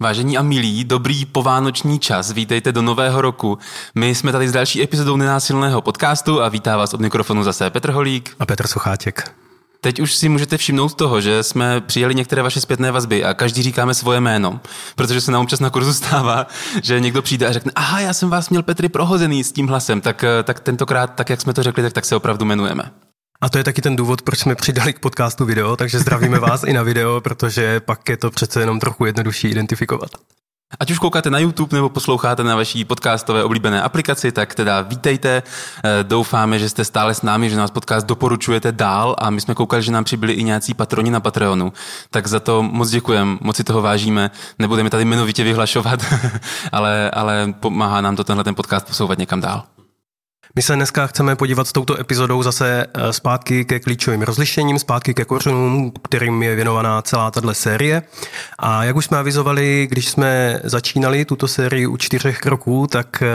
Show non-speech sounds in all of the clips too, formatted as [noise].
Vážení a milí, dobrý povánoční čas, vítejte do nového roku. My jsme tady s další epizodou nenásilného podcastu a vítá vás od mikrofonu zase Petr Holík a Petr Suchátěk. Teď už si můžete všimnout toho, že jsme přijeli některé vaše zpětné vazby a každý říkáme svoje jméno, protože se nám občas na kurzu stává, že někdo přijde a řekne, aha, já jsem vás měl Petry prohozený s tím hlasem, tak, tak tentokrát, tak jak jsme to řekli, tak, tak se opravdu jmenujeme. A to je taky ten důvod, proč jsme přidali k podcastu video, takže zdravíme vás i na video, protože pak je to přece jenom trochu jednodušší identifikovat. Ať už koukáte na YouTube nebo posloucháte na vaší podcastové oblíbené aplikaci, tak teda vítejte. Eh, doufáme, že jste stále s námi, že nás podcast doporučujete dál a my jsme koukali, že nám přibyli i nějací patroni na Patreonu. Tak za to moc děkujeme, moc si toho vážíme. Nebudeme tady jmenovitě vyhlašovat, [laughs] ale, ale pomáhá nám to tenhle ten podcast posouvat někam dál. My se dneska chceme podívat s touto epizodou zase eh, zpátky ke klíčovým rozlišením, zpátky ke kořenům, kterým je věnovaná celá tato série. A jak už jsme avizovali, když jsme začínali tuto sérii u čtyřech kroků, tak eh,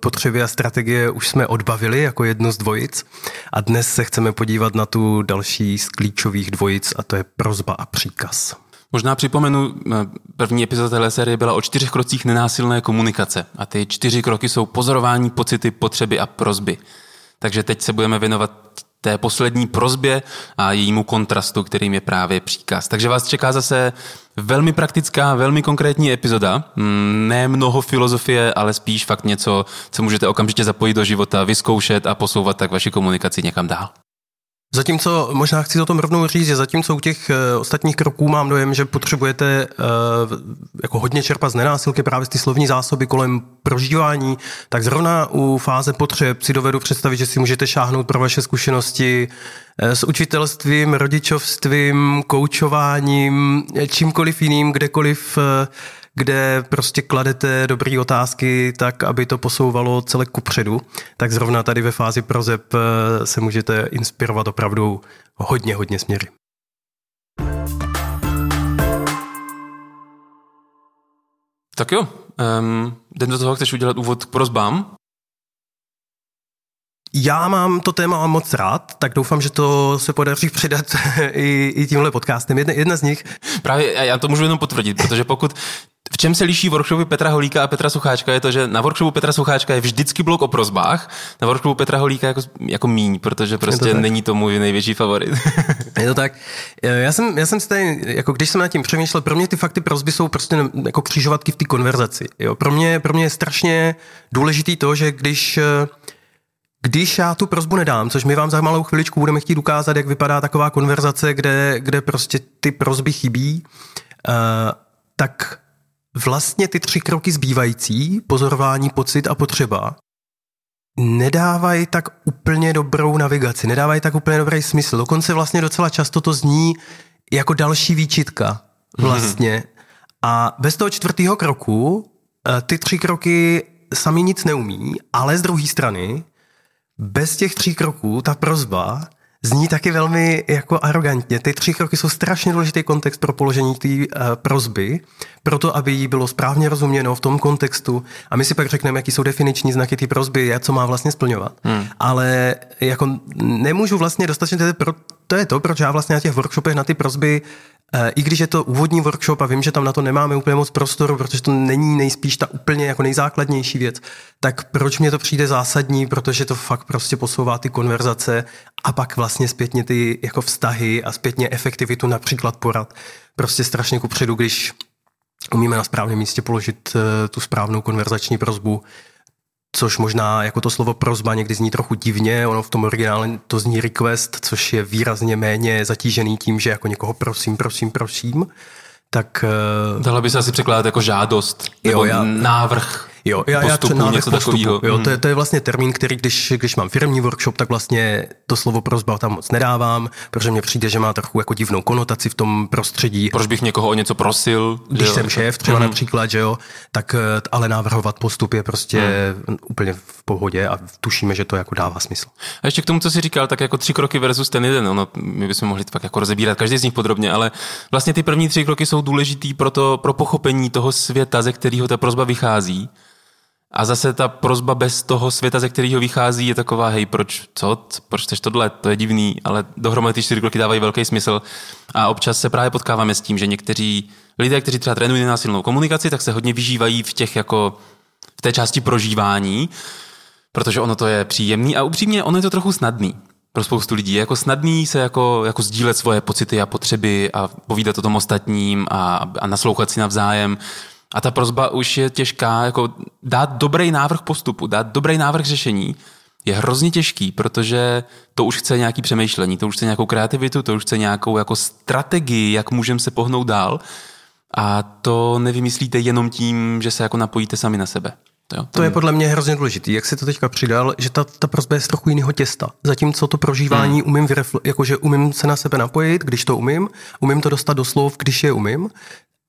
potřeby a strategie už jsme odbavili jako jednu z dvojic. A dnes se chceme podívat na tu další z klíčových dvojic a to je prozba a příkaz. Možná připomenu, eh, první epizoda téhle série byla o čtyřech krocích nenásilné komunikace. A ty čtyři kroky jsou pozorování, pocity, potřeby a prozby. Takže teď se budeme věnovat té poslední prozbě a jejímu kontrastu, kterým je právě příkaz. Takže vás čeká zase velmi praktická, velmi konkrétní epizoda. Mm, ne mnoho filozofie, ale spíš fakt něco, co můžete okamžitě zapojit do života, vyzkoušet a posouvat tak vaši komunikaci někam dál. Zatímco, možná chci o tom rovnou říct, že zatímco u těch uh, ostatních kroků mám dojem, že potřebujete uh, jako hodně čerpat z nenásilky právě z ty slovní zásoby kolem prožívání, tak zrovna u fáze potřeb si dovedu představit, že si můžete šáhnout pro vaše zkušenosti uh, s učitelstvím, rodičovstvím, koučováním, čímkoliv jiným, kdekoliv kde prostě kladete dobré otázky tak, aby to posouvalo celé kupředu, tak zrovna tady ve fázi prozeb eh, se můžete inspirovat opravdu hodně, hodně směry. Tak jo, um, jdem do toho, chceš udělat úvod k prozbám? Já mám to téma moc rád, tak doufám, že to se podaří předat [laughs] i, i tímhle podcastem. Jedna, jedna z nich. Právě já to můžu jenom potvrdit, protože pokud v čem se liší workshopy Petra Holíka a Petra Sucháčka je to, že na workshopu Petra Sucháčka je vždycky blok o prozbách, na workshopu Petra Holíka jako, jako míň, protože prostě to není to můj největší favorit. [laughs] je to tak. Já jsem, já jsem si tady, jako když jsem nad tím přemýšlel, pro mě ty fakty prozby jsou prostě jako křižovatky v té konverzaci. Jo? Pro, mě, pro mě je strašně důležitý to, že když když já tu prozbu nedám, což my vám za malou chviličku budeme chtít ukázat, jak vypadá taková konverzace, kde, kde prostě ty prozby chybí, uh, tak vlastně ty tři kroky zbývající, pozorování, pocit a potřeba, nedávají tak úplně dobrou navigaci, nedávají tak úplně dobrý smysl. Dokonce vlastně docela často to zní jako další výčitka vlastně. Mm-hmm. A bez toho čtvrtého kroku eh, ty tři kroky sami nic neumí, ale z druhé strany bez těch tří kroků ta prozba zní taky velmi jako arrogantně. Ty tři kroky jsou strašně důležitý kontext pro položení té uh, prozby, proto aby jí bylo správně rozuměno v tom kontextu. A my si pak řekneme, jaký jsou definiční znaky té prozby, co má vlastně splňovat. Hmm. Ale jako nemůžu vlastně dostatečně, to je to, proč já vlastně na těch workshopech na ty prozby Eh, I když je to úvodní workshop a vím, že tam na to nemáme úplně moc prostoru, protože to není nejspíš ta úplně jako nejzákladnější věc, tak proč mě to přijde zásadní, protože to fakt prostě posouvá ty konverzace a pak vlastně zpětně ty jako vztahy a zpětně efektivitu například porad. Prostě strašně kupředu, když umíme na správném místě položit eh, tu správnou konverzační prozbu, což možná jako to slovo prozba někdy zní trochu divně, ono v tom originále to zní request, což je výrazně méně zatížený tím, že jako někoho prosím, prosím, prosím, tak... Eh, Dala by se asi překládat jako žádost, nebo jo, já, návrh. Jo, já, postupu, já něco postupu, takového. Jo, to, je, to je vlastně termín, který, když, když mám firmní workshop, tak vlastně to slovo prozba tam moc nedávám, protože mně přijde, že má trochu jako divnou konotaci v tom prostředí. Proč bych někoho o něco prosil? Když jo? jsem šéf třeba mm. například, že jo, tak eh, ale navrhovat postup je prostě mm. úplně v pohodě a tušíme, že to jako dává smysl. A ještě k tomu, co jsi říkal, tak jako tři kroky versus ten jeden, ono, my bychom mohli tak jako rozebírat každý z nich podrobně, ale vlastně ty první tři kroky jsou důležitý pro, to, pro pochopení toho světa, ze kterého ta prozba vychází A zase ta prozba bez toho světa, ze kterého vychází, je taková, hej, proč, co, proč chceš tohle, to je divný, ale dohromady ty čtyři kroky dávají velký smysl. A občas se právě potkáváme s tím, že někteří lidé, kteří třeba trénují nenásilnou komunikaci, tak se hodně vyžívají v těch jako, v té části prožívání, protože ono to je příjemný a upřímně ono je to trochu snadný pro spoustu lidí. Je jako snadný se jako, jako sdílet svoje pocity a potřeby a povídat o tom ostatním a, a naslouchat si navzájem. A ta prozba už je těžká, jako dát dobrý návrh postupu, dát dobrý návrh řešení je hrozně těžký, protože to už chce nějaký přemýšlení, to už chce nějakou kreativitu, to už chce nějakou jako strategii, jak můžeme se pohnout dál. A to nevymyslíte jenom tím, že se jako napojíte sami na sebe. Jo, to je podle mě hrozně důležitý, jak si to teďka přidal, že ta, ta prozba je z trochu jiného těsta. Zatímco to prožívání hmm. umím, vyrefle- jakože umím se na sebe napojit, když to umím, umím to dostat do slov, když je umím,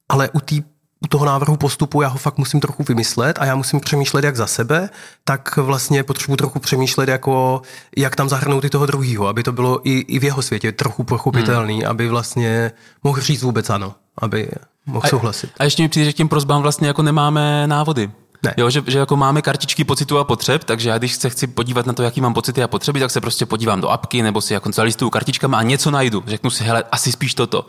ale u té u toho návrhu postupu já ho fakt musím trochu vymyslet a já musím přemýšlet jak za sebe, tak vlastně potřebuji trochu přemýšlet jako, jak tam zahrnout i toho druhého, aby to bylo i, i v jeho světě trochu pochopitelný, hmm. aby vlastně mohl říct vůbec ano, aby mohl souhlasit. A ještě mi přijde, že k těm prozbám vlastně jako nemáme návody. Ne. Jo, že, že jako máme kartičky pocitů a potřeb, takže já když se chci podívat na to, jaký mám pocity a potřeby, tak se prostě podívám do apky nebo si jako zalistuju kartičkama a něco najdu. Řeknu si, hele, asi spíš toto.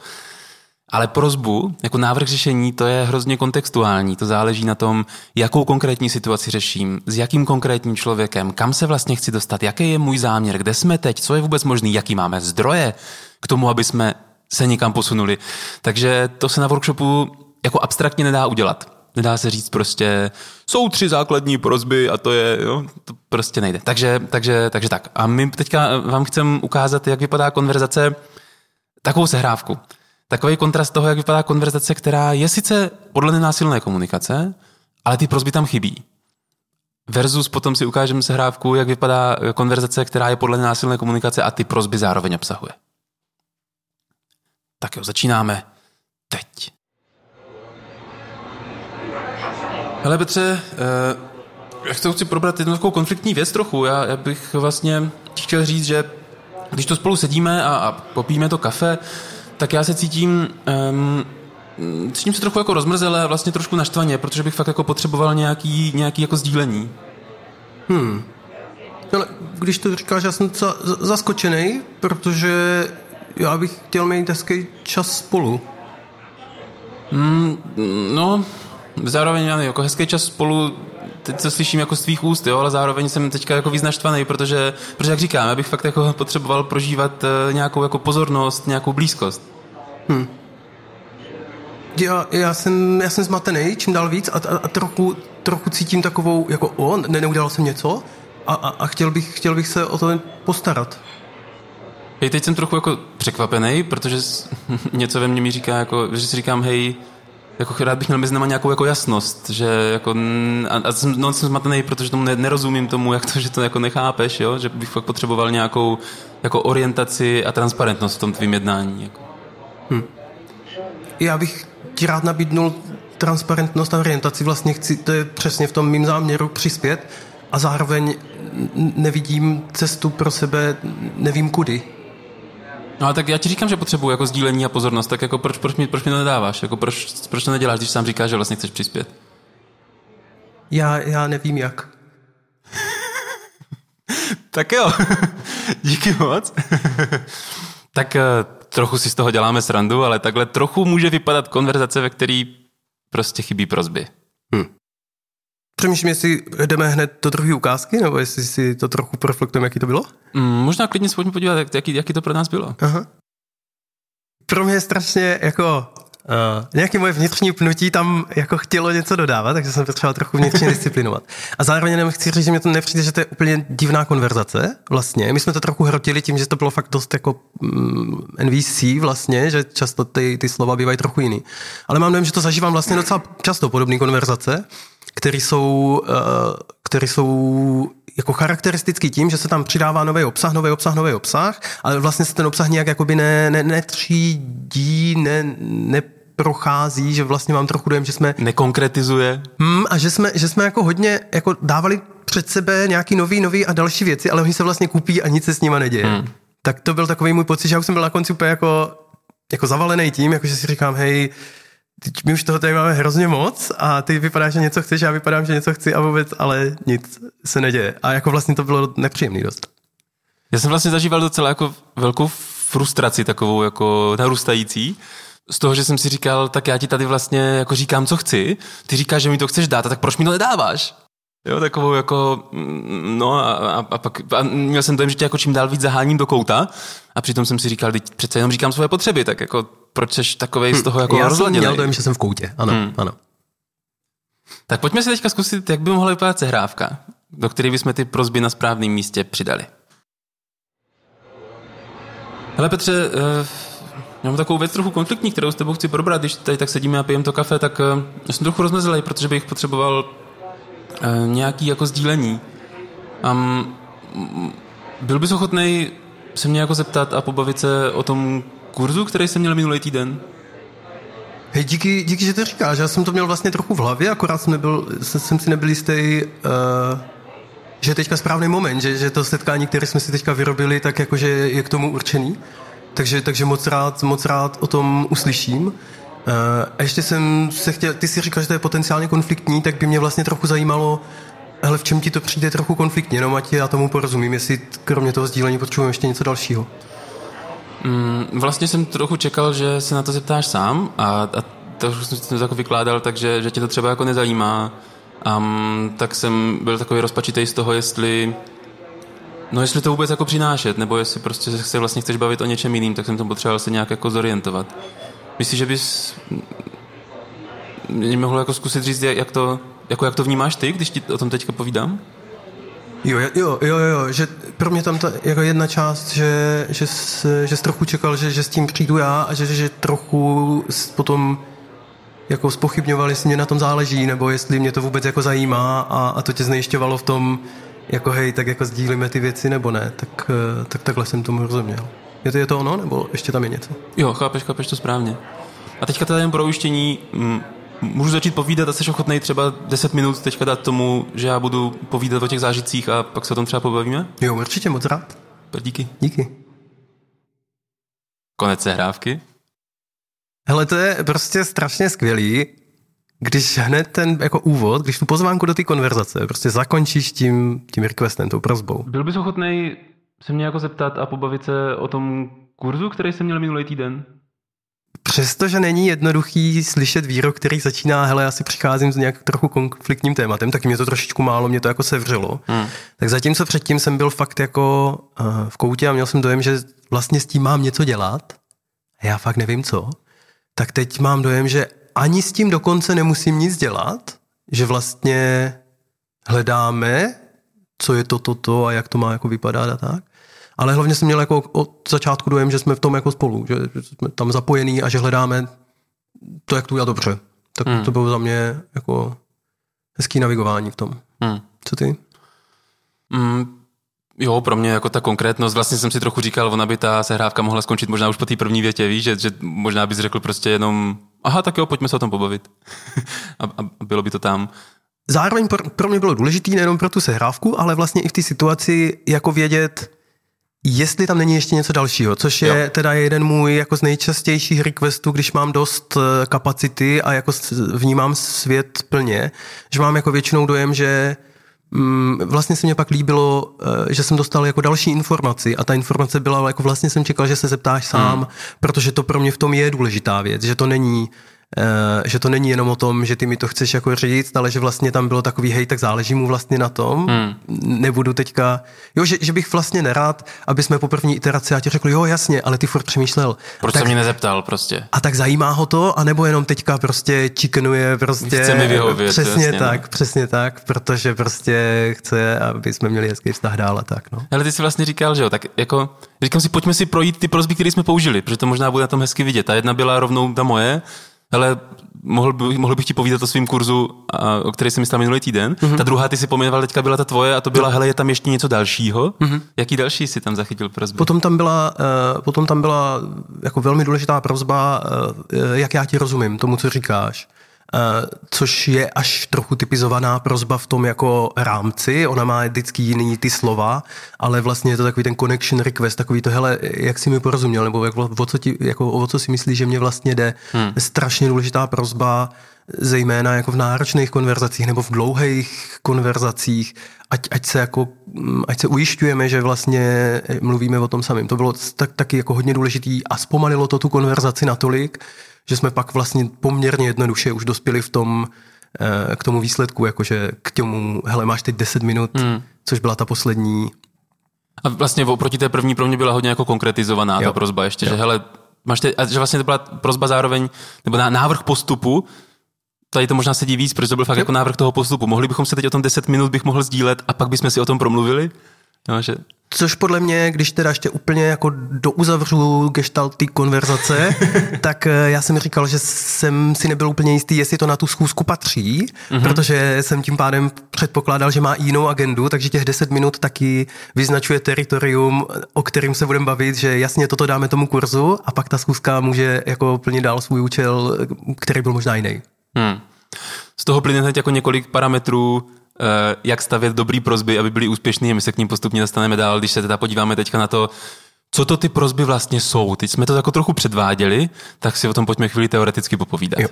Ale prozbu, jako návrh řešení, to je hrozně kontextuální. To záleží na tom, jakou konkrétní situaci řeším, s jakým konkrétním člověkem, kam se vlastně chci dostat, jaký je můj záměr, kde jsme teď, co je vůbec možný, jaký máme zdroje k tomu, aby jsme se někam posunuli. Takže to se na workshopu jako abstraktně nedá udělat. Nedá se říct prostě, jsou tři základní prozby a to je, jo, to prostě nejde. Takže, takže, takže tak. A my teďka vám chceme ukázat, jak vypadá konverzace, takovou sehrávku. Takový kontrast toho, jak vypadá konverzace, která je sice podle nenásilné komunikace, ale ty prozby tam chybí. Versus potom si ukážeme sehrávku, jak vypadá konverzace, která je podle nenásilné komunikace a ty prozby zároveň obsahuje. Tak jo, začínáme teď. Hele Petře, eh, já chci, probrat jednu takovou konfliktní věc trochu. Já, já bych vlastně chtěl říct, že když to spolu sedíme a, a popíme to kafe, tak já se cítím, um, cítím se trochu jako rozmrzelé a vlastně trošku naštvaně, protože bych fakt jako potřeboval nějaký, nějaký jako sdílení. Hmm. Ale když to říkáš, já jsem docela zaskočený, protože já bych chtěl mít hezký čas spolu. Hmm, no, zároveň jako hezký čas spolu teď to slyším jako z tvých úst, jo, ale zároveň jsem teďka jako víc naštvaný, protože, protože jak říkám, já bych fakt jako potřeboval prožívat uh, nějakou jako pozornost, nějakou blízkost. Hmm. Já, já, jsem, já jsem zmatený čím dál víc a, a, a trochu, trochu cítím takovou, jako o, ne, neudělal jsem něco a, a, a chtěl, bych, chtěl bych se o to postarat. Hej, teď jsem trochu jako překvapený, protože [laughs] něco ve mně mi říká, jako, že si říkám, hej, jako rád bych měl mezi náma nějakou jako jasnost, že jako, a, a jsem, no, jsem zmatený, protože tomu ne, nerozumím tomu, jak to, že to jako nechápeš, jo? že bych fakt potřeboval nějakou jako orientaci a transparentnost v tom tvým jednání. Jako. Hm. Já bych ti rád nabídnul transparentnost a orientaci, vlastně chci, to je přesně v tom mým záměru přispět a zároveň nevidím cestu pro sebe, nevím kudy. No a tak já ti říkám, že potřebuji jako sdílení a pozornost, tak jako proč, proč, mi, proč mi to nedáváš? Jako proč, proč to neděláš, když sám říkáš, že vlastně chceš přispět? Já, já nevím jak. [laughs] tak jo, [laughs] díky moc. [laughs] tak eh, trochu si z toho děláme srandu, ale takhle trochu může vypadat konverzace, ve který prostě chybí prozby. Přemýšlím, jestli jdeme hned do druhé ukázky, nebo jestli si to trochu proflektujeme, jaký to bylo? Mm, možná klidně se pojďme podívat, jaký, jaký to pro nás bylo. Aha. Pro mě je strašně jako Uh, nějaké moje vnitřní pnutí tam jako chtělo něco dodávat, takže jsem potřeboval trochu vnitřně [laughs] disciplinovat. A zároveň jenom chci říct, že mě to nepřijde, že to je úplně divná konverzace vlastně. My jsme to trochu hrotili tím, že to bylo fakt dost jako mm, NVC vlastně, že často ty, ty slova bývají trochu jiný. Ale mám dojem, že to zažívám vlastně docela často podobné konverzace které jsou, eh, které jsou jako charakteristický tím, že se tam přidává nový obsah, nový obsah, nový obsah, ale vlastně se ten obsah nějak jakoby ne, ne, netřídí, ne, ne prochází, že vlastně mám trochu dojem, že jsme... Nekonkretizuje. Hmm, a že jsme, že jsme jako hodně jako dávali před sebe nějaký nový, nový a další věci, ale oni se vlastně kupí a nic se s nima neděje. Hmm. Tak to byl takový můj pocit, že já už jsem byl na konci úplně jako, jako zavalený tím, jako že si říkám, hej, teď my už toho tady máme hrozně moc a ty vypadáš, že něco chceš, já vypadám, že něco chci a vůbec, ale nic se neděje. A jako vlastně to bylo nepříjemný dost. Já jsem vlastně zažíval docela jako velkou frustraci takovou jako narůstající, z toho, že jsem si říkal, tak já ti tady vlastně jako říkám, co chci, ty říkáš, že mi to chceš dát, a tak proč mi to nedáváš? Jo, takovou jako, mm, no a, a, a pak a měl jsem dojem, že tě jako čím dál víc zaháním do kouta a přitom jsem si říkal, teď přece jenom říkám svoje potřeby, tak jako proč jsi takovej z toho jako Já jsem měl dojem, že jsem v koutě, ano, Hmm. ano. Tak pojďme si teďka zkusit, jak by mohla vypadat sehrávka, do které bychom ty prozby na správném místě přidali. Hele Petře, eh, já mám takovou věc trochu konfliktní, kterou s tebou chci probrat, když tady tak sedíme a pijeme to kafe, tak eh, já jsem trochu rozmezlej, protože bych potřeboval eh, nějaký jako sdílení. Um, byl bys ochotný se mě jako zeptat a pobavit se o tom kurzu, který jsem měl minulý týden? Hej, díky, díky, že to říkáš. Já jsem to měl vlastně trochu v hlavě, akorát jsem, nebyl, jsem, jsem si nebyl jistý, uh, že je teďka správný moment, že, že to setkání, které jsme si teďka vyrobili, tak jakože je k tomu určený. Takže, takže moc, rád, moc rád o tom uslyším. Uh, a ještě jsem se chtěl, ty si říkal, že to je potenciálně konfliktní, tak by mě vlastně trochu zajímalo, hele, v čem ti to přijde trochu konfliktně, no ať já tomu porozumím, jestli kromě toho sdílení potřebujeme ještě něco dalšího. Mm, Vlastně jsem trochu čekal, že se na to zeptáš sám a, a už jsem to jako vykládal, takže že tě to třeba jako nezajímá. Um, tak jsem byl takový rozpačitý z toho, jestli no jestli to vůbec jako přinášet, nebo jestli prostě se vlastně chceš bavit o něčem jiným, tak jsem to potřeboval se nějak jako zorientovat. Myslíš, že bys mě mohl jako zkusit říct, jak to, jako jak to vnímáš ty, když ti o tom teďka povídám? Jo, jo, jo, jo, že pro mě tam ta jako jedna část, že, že, že jsi trochu čekal, že, že s tím přijdu já a že, že trochu s- potom jako spochybňoval, jestli mě na tom záleží, nebo jestli mě to vůbec jako zajímá a, a to tě znejišťovalo v tom, jako hej, tak jako sdílíme ty věci, nebo ne, tak, eh, tak takhle jsem tomu rozuměl. Je to, je to ono, nebo ještě tam je něco? Jo, chápeš, chápeš to správně. A teďka teda jen pro ujištění, mm, můžu začít povídat a jsi ochotný třeba 10 minut teďka dát tomu, že já budu povídat o těch zážitcích a pak se o tom třeba pobavíme? Jo, určitě, moc rád. Tak Díky. Díky. Konec sehrávky. Hele, to je prostě strašně skvělý, když hned ten jako úvod, když tu pozvánku do té konverzace prostě zakončíš tím, tím requestem, tou prozbou. Byl bys ochotný se mě jako zeptat a pobavit se o tom kurzu, který jsem měl minulý týden? Přestože není jednoduchý slyšet výrok, který začíná, hele, já si přicházím s nějak trochu konfliktním tématem, tak mě to trošičku málo, mě to jako sevřelo. Hmm. Tak zatímco předtím jsem byl fakt jako uh, v koutě a měl jsem dojem, že vlastně s tím mám něco dělat, a já fakt nevím co, tak teď mám dojem, že ani s tím dokonce nemusím nic dělat, že vlastně hledáme, co je to, to, to a jak to má jako vypadat a tak. Ale hlavně jsem měl jako od začátku dojem, že jsme v tom jako spolu, že, jsme tam zapojení a že hledáme to, jak to udělat dobře. Tak Hmm. to bylo za mě jako hezký navigování v tom. Hmm. Co ty? Mm, jo, pro mě jako ta konkrétnost, vlastně jsem si trochu říkal, ona by ta sehrávka mohla skončit možná už po té první větě, víš, že, že možná bys řekl prostě jenom, aha, tak jo, pojďme se o tom pobavit. [laughs] a, a bylo by to tam. Zároveň pro, pro mě bylo důležité nejenom pro tu sehrávku, ale vlastně i v té situaci jako vědět, jestli tam není ještě něco dalšího, což je Jo. teda jeden můj jako z nejčastějších requestů, když mám dost eh, kapacity a jako vnímám svět plně, že mám jako většinou dojem, že mm, vlastně se mě pak líbilo, eh, že jsem dostal jako další informaci a ta informace byla, jako vlastně jsem čekal, že se zeptáš sám, hmm. protože to pro mě v tom je důležitá věc, že to není že to není jenom o tom, že ty mi to chceš jako říct, ale že vlastně tam bylo takový, hej, tak záleží mu vlastně na tom. Hmm. Nebudu teďka, jo, že, že bych vlastně nerád, aby jsme po první iteraci a ti řekli, jo, jasně, ale ty furt přemýšlel. Proč tak, se mě nezeptal prostě? a tak zajímá ho to, anebo jenom teďka prostě chikenuje prostě. Chce mi vyhovět, Přesně jasně, tak, no. přesně tak, protože prostě chce, aby jsme měli hezký vztah dál a tak, no. Ale ty jsi vlastně říkal, že jo, tak jako, říkám si, pojďme si projít ty prozby, které jsme použili, protože to možná bude na tom hezky vidět. Ta jedna byla rovnou ta moje, ale mohl, by, mohl bych ti povídat o svém kurzu, a, o který jsem myslel minulý týden. Mm-hmm. Ta druhá, ty si pomenoval, teďka byla ta tvoje a to byla, hele, je tam ještě něco dalšího. Mm-hmm. Jaký další si tam zachytil prozby? Potom tam byla, uh, potom tam byla jako velmi důležitá prozba, uh, jak já ti rozumím tomu, co říkáš. Což je až trochu typizovaná prozba v tom jako rámci. Ona má vždycky jiný ty slova, ale vlastně je to takový ten connection request, takový to, hele, jak si mi porozuměl, nebo jak, o, co ti, jako, o co si myslíš, že mě vlastně jde. Hmm. Strašně důležitá prozba, zejména jako v náročných konverzacích nebo v dlouhých konverzacích, ať, ať, se jako, ať se ujišťujeme, že vlastně mluvíme o tom samém. To bylo tak, taky jako hodně důležitý a zpomalilo to tu konverzaci natolik, že jsme pak vlastně poměrně jednoduše už dospěli v tom, eh, k tomu výsledku, jakože k tomu, hele, máš teď 10 minut, hmm. což byla ta poslední. A vlastně oproti té první pro mě byla hodně jako konkretizovaná jo. ta prozba ještě, jo. že hele, máš teď, a že vlastně to byla prozba zároveň, nebo návrh postupu, tady to možná sedí víc, protože to byl fakt jo. jako návrh toho postupu. Mohli bychom se teď o tom 10 minut bych mohl sdílet a pak bychom si o tom promluvili? No, že... Což podle mě, když teda ještě úplně jako douzavřu gestalt té konverzace, [laughs] tak eh, já jsem říkal, že jsem si nebyl úplně jistý, jestli to na tu schůzku patří, mm-hmm. protože jsem tím pádem předpokládal, že má jinou agendu, takže těch 10 minut taky vyznačuje teritorium, o kterým se budeme bavit, že jasně toto dáme tomu kurzu a pak ta schůzka může jako plnit dál svůj účel, který byl možná jiný. Hmm. Z toho plyne hned jako několik parametrů, eh, jak stavět dobrý prozby, aby byly úspěšný a my se k ním postupně dostaneme dál, když se teda podíváme teďka na to, co to ty prozby vlastně jsou. Teď jsme to jako trochu předváděli, tak si o tom pojďme chvíli teoreticky popovídat. Jo.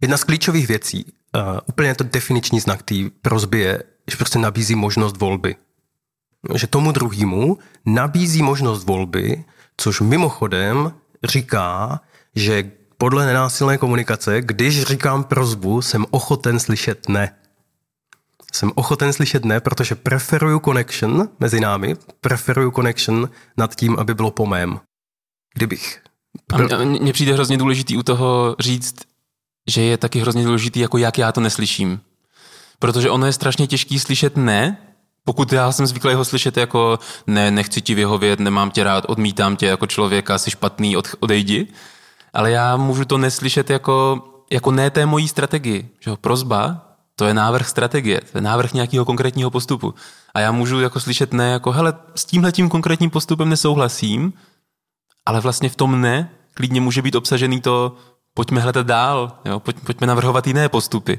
Jedna z klíčových věcí, uh, úplně to definiční znak té prozby je, že prostě nabízí možnost volby. Že tomu druhému nabízí možnost volby, což mimochodem říká, že podle nenásilné komunikace, když říkám prozbu, jsem ochoten slyšet ne. Jsem ochoten slyšet ne, protože preferuju connection mezi námi, preferuju connection nad tím, aby bylo po mém. Kdybych. A mně přijde hrozně důležitý u toho říct, že je taky hrozně důležitý, jako jak já to neslyším. Protože ono je strašně těžký slyšet ne, pokud já jsem zvyklý ho slyšet jako ne, nechci ti vyhovět, nemám tě rád, odmítám tě jako člověka, jsi špatný, od, odejdi, ale já můžu to neslyšet jako, jako ne té mojí strategii. Že jo? Prozba, to je návrh strategie, to je návrh nějakého konkrétního postupu. A já můžu jako slyšet ne jako, hele, s tímhle tím konkrétním postupem nesouhlasím, ale vlastně v tom ne klidně může být obsažený to, pojďme hledat dál, jo? Pojď, pojďme navrhovat jiné postupy.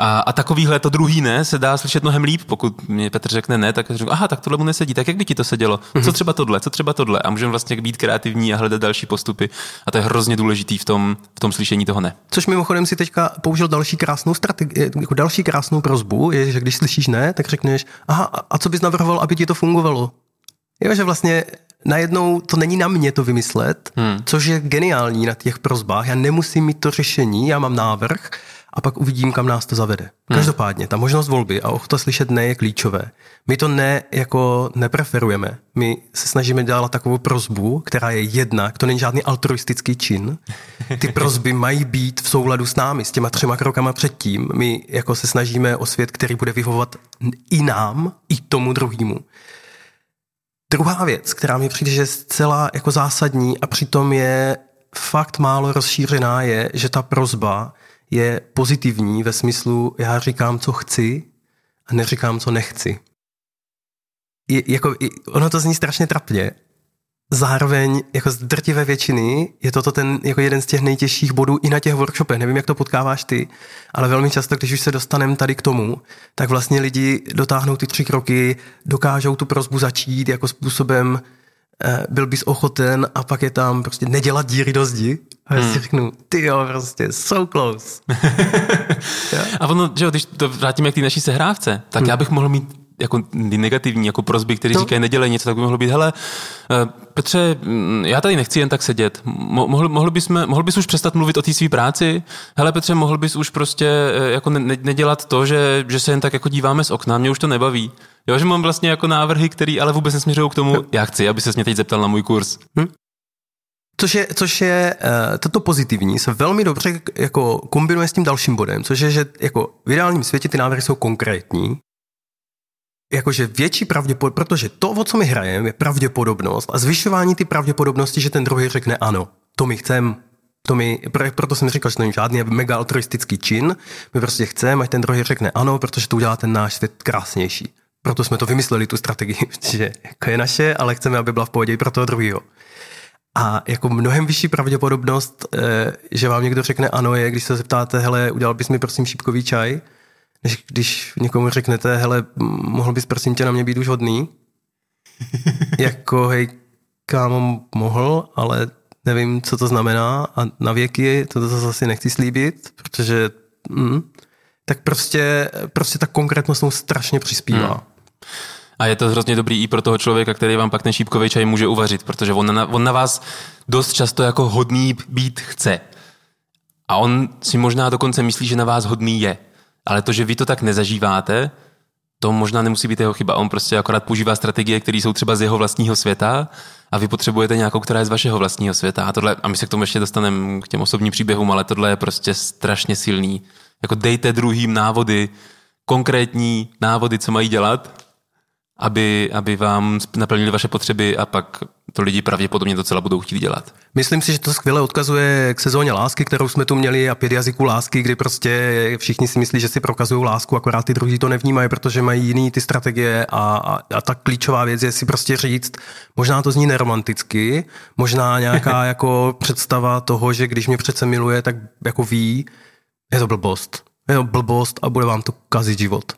A, a takovýhle to druhý ne se dá slyšet mnohem líp. Pokud mě Petr řekne ne, tak řeknu, aha, tak tohle mu nesedí, tak jak by ti to sedělo? Co mhm. třeba tohle, co třeba tohle? A můžeme vlastně být kreativní a hledat další postupy. A to je hrozně důležitý v tom, v tom slyšení toho ne. Což mimochodem si teďka použil další krásnou strategii, jako další krásnou prozbu, je, že když slyšíš ne, tak řekneš, aha, a co bys navrhoval, aby ti to fungovalo? Jo, že vlastně najednou to není na mě to vymyslet, hmm. což je geniální na těch prozbách. Já nemusím mít to řešení, já mám návrh, a pak uvidím, kam nás to zavede. Hmm. Každopádně, ta možnost volby a ochota slyšet ne je klíčové. My to ne jako nepreferujeme. My se snažíme dělat takovou prozbu, která je jedna, to není žádný altruistický čin. Ty prozby mají být v souladu s námi, s těma třema krokama předtím. My jako se snažíme o svět, který bude vyhovovat i nám, i tomu druhému. Druhá věc, která mi přijde, že je zcela jako zásadní a přitom je fakt málo rozšířená, je, že ta prozba je pozitivní ve smyslu, já říkám, co chci a neříkám, co nechci. Je, jako, ono to zní strašně trapně. Zároveň jako z drtivé většiny je toto ten jako jeden z těch nejtěžších bodů i na těch workshopech. Nevím, jak to potkáváš ty, ale velmi často, když už se dostaneme tady k tomu, tak vlastně lidi dotáhnou ty tři kroky, dokážou tu prozbu začít jako způsobem, byl bys ochoten a pak je tam prostě nedělat díry do zdi. A já hmm. si řeknu, ty jo, prostě so close. [laughs] a ono, že jo, když to vrátíme k té naší sehrávce, tak hmm. já bych mohl mít jako negativní, jako prozby, které to... říkají, nedělej něco, tak by mohlo být, hele, eh, Petře, mm, já tady nechci jen tak sedět. Mohl, mohl, bys, mohl bys už přestat mluvit o té své práci? Hele, Petře, mohl bys už prostě eh, jako ne, nedělat to, že, že se jen tak jako díváme z okna, mě už to nebaví. Jo, že mám vlastně jako návrhy, které ale vůbec nesměřují k tomu, já chci, aby se mě teď zeptal na můj kurz. Hm? Což je, což je uh, toto pozitivní, se velmi dobře jako kombinuje s tím dalším bodem, což je, že jako v ideálním světě ty návrhy jsou konkrétní, jakože větší pravděpodobnost, protože to, o co my hrajeme, je pravděpodobnost a zvyšování ty pravděpodobnosti, že ten druhý řekne ano, to my chceme, to my, proto jsem říkal, že to není žádný mega altruistický čin, my prostě chceme, ať ten druhý řekne ano, protože to udělá ten náš svět krásnější. Proto jsme to vymysleli, tu strategii, [laughs] že jako je naše, ale chceme, aby byla v pohodě i pro toho druhého. A jako mnohem vyšší pravděpodobnost, eh, že vám někdo řekne ano, je, když se zeptáte, hele, udělal bys mi prosím šípkový čaj, než když někomu řeknete, hele, mohl bys prosím tě na mě být už hodný? [laughs] jako, hej, kámo, mohl, ale nevím, co to znamená a na věky to zase nechci slíbit, protože mm, tak prostě, prostě ta konkrétnost mu strašně přispívá. Hmm. A je to hrozně dobrý i pro toho člověka, který vám pak ten šípkový čaj může uvařit, protože on na, on na vás dost často jako hodný být chce. A on si možná dokonce myslí, že na vás hodný je. Ale to, že vy to tak nezažíváte, to možná nemusí být jeho chyba. On prostě akorát používá strategie, které jsou třeba z jeho vlastního světa a vy potřebujete nějakou, která je z vašeho vlastního světa. A, tohle, a my se k tomu ještě dostaneme k těm osobním příběhům, ale tohle je prostě strašně silný. Jako dejte druhým návody, konkrétní návody, co mají dělat aby, aby vám naplnili vaše potřeby a pak to lidi pravděpodobně docela budou chtít dělat. Myslím si, že to skvěle odkazuje k sezóně lásky, kterou jsme tu měli a pět jazyků lásky, kdy prostě všichni si myslí, že si prokazují lásku, akorát ty druhý to nevnímají, protože mají jiný ty strategie a, a, a ta klíčová věc je si prostě říct, možná to zní neromanticky, možná nějaká [laughs] jako představa toho, že když mě přece miluje, tak jako ví, je to blbost. Je to blbost a bude vám to kazit život.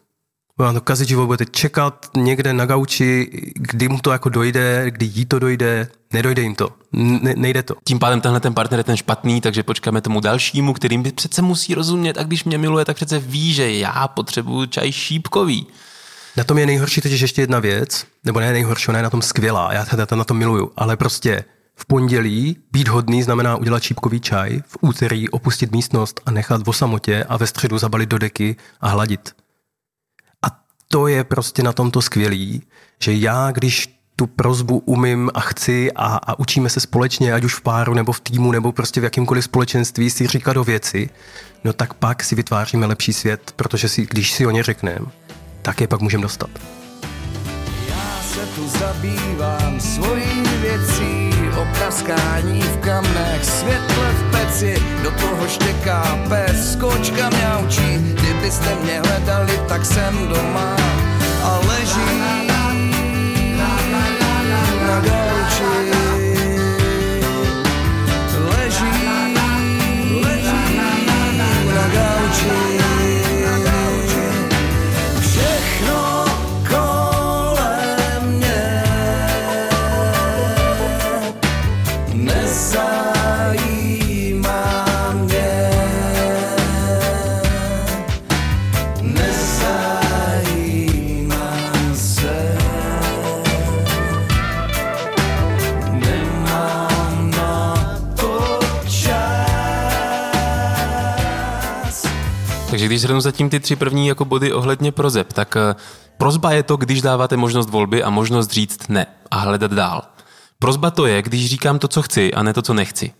Bude to kazit život, budete čekat někde na gauči, kdy mu to jako dojde, kdy jí to dojde, nedojde jim to, ne, nejde to. Tím pádem tenhle ten partner je ten špatný, takže počkáme tomu dalšímu, kterým by přece musí rozumět a když mě miluje, tak přece ví, že já potřebuju čaj šípkový. Na tom je nejhorší totiž ještě jedna věc, nebo ne nejhorší, ona je na tom skvělá, já teda na to miluju, ale prostě v pondělí být hodný znamená udělat šípkový čaj, v úterý opustit místnost a nechat v samotě a ve středu zabalit do deky a hladit to je prostě na tomto skvělý, že já, když tu prozbu umím a chci a, a učíme se společně, ať už v páru nebo v týmu nebo prostě v jakýmkoliv společenství si říkat do věci, no tak pak si vytváříme lepší svět, protože si, když si o ně řekneme, tak je pak můžeme dostat. Já se tu zabývám svojí věcí, praskání v kamnech, světle v peci, do toho štěká pes, kočka mňaučí, kdybyste mě hledali, tak jsem doma. A leží. Na gauči. Leží, leží. Na gauči. Když zhrnu zatím ty tři první jako body ohledně prozeb, tak eh, prozba je to, když dáváte možnost volby a možnost říct ne a hledat dál. Prozba to je, když říkám to, co chci a ne to, co nechci.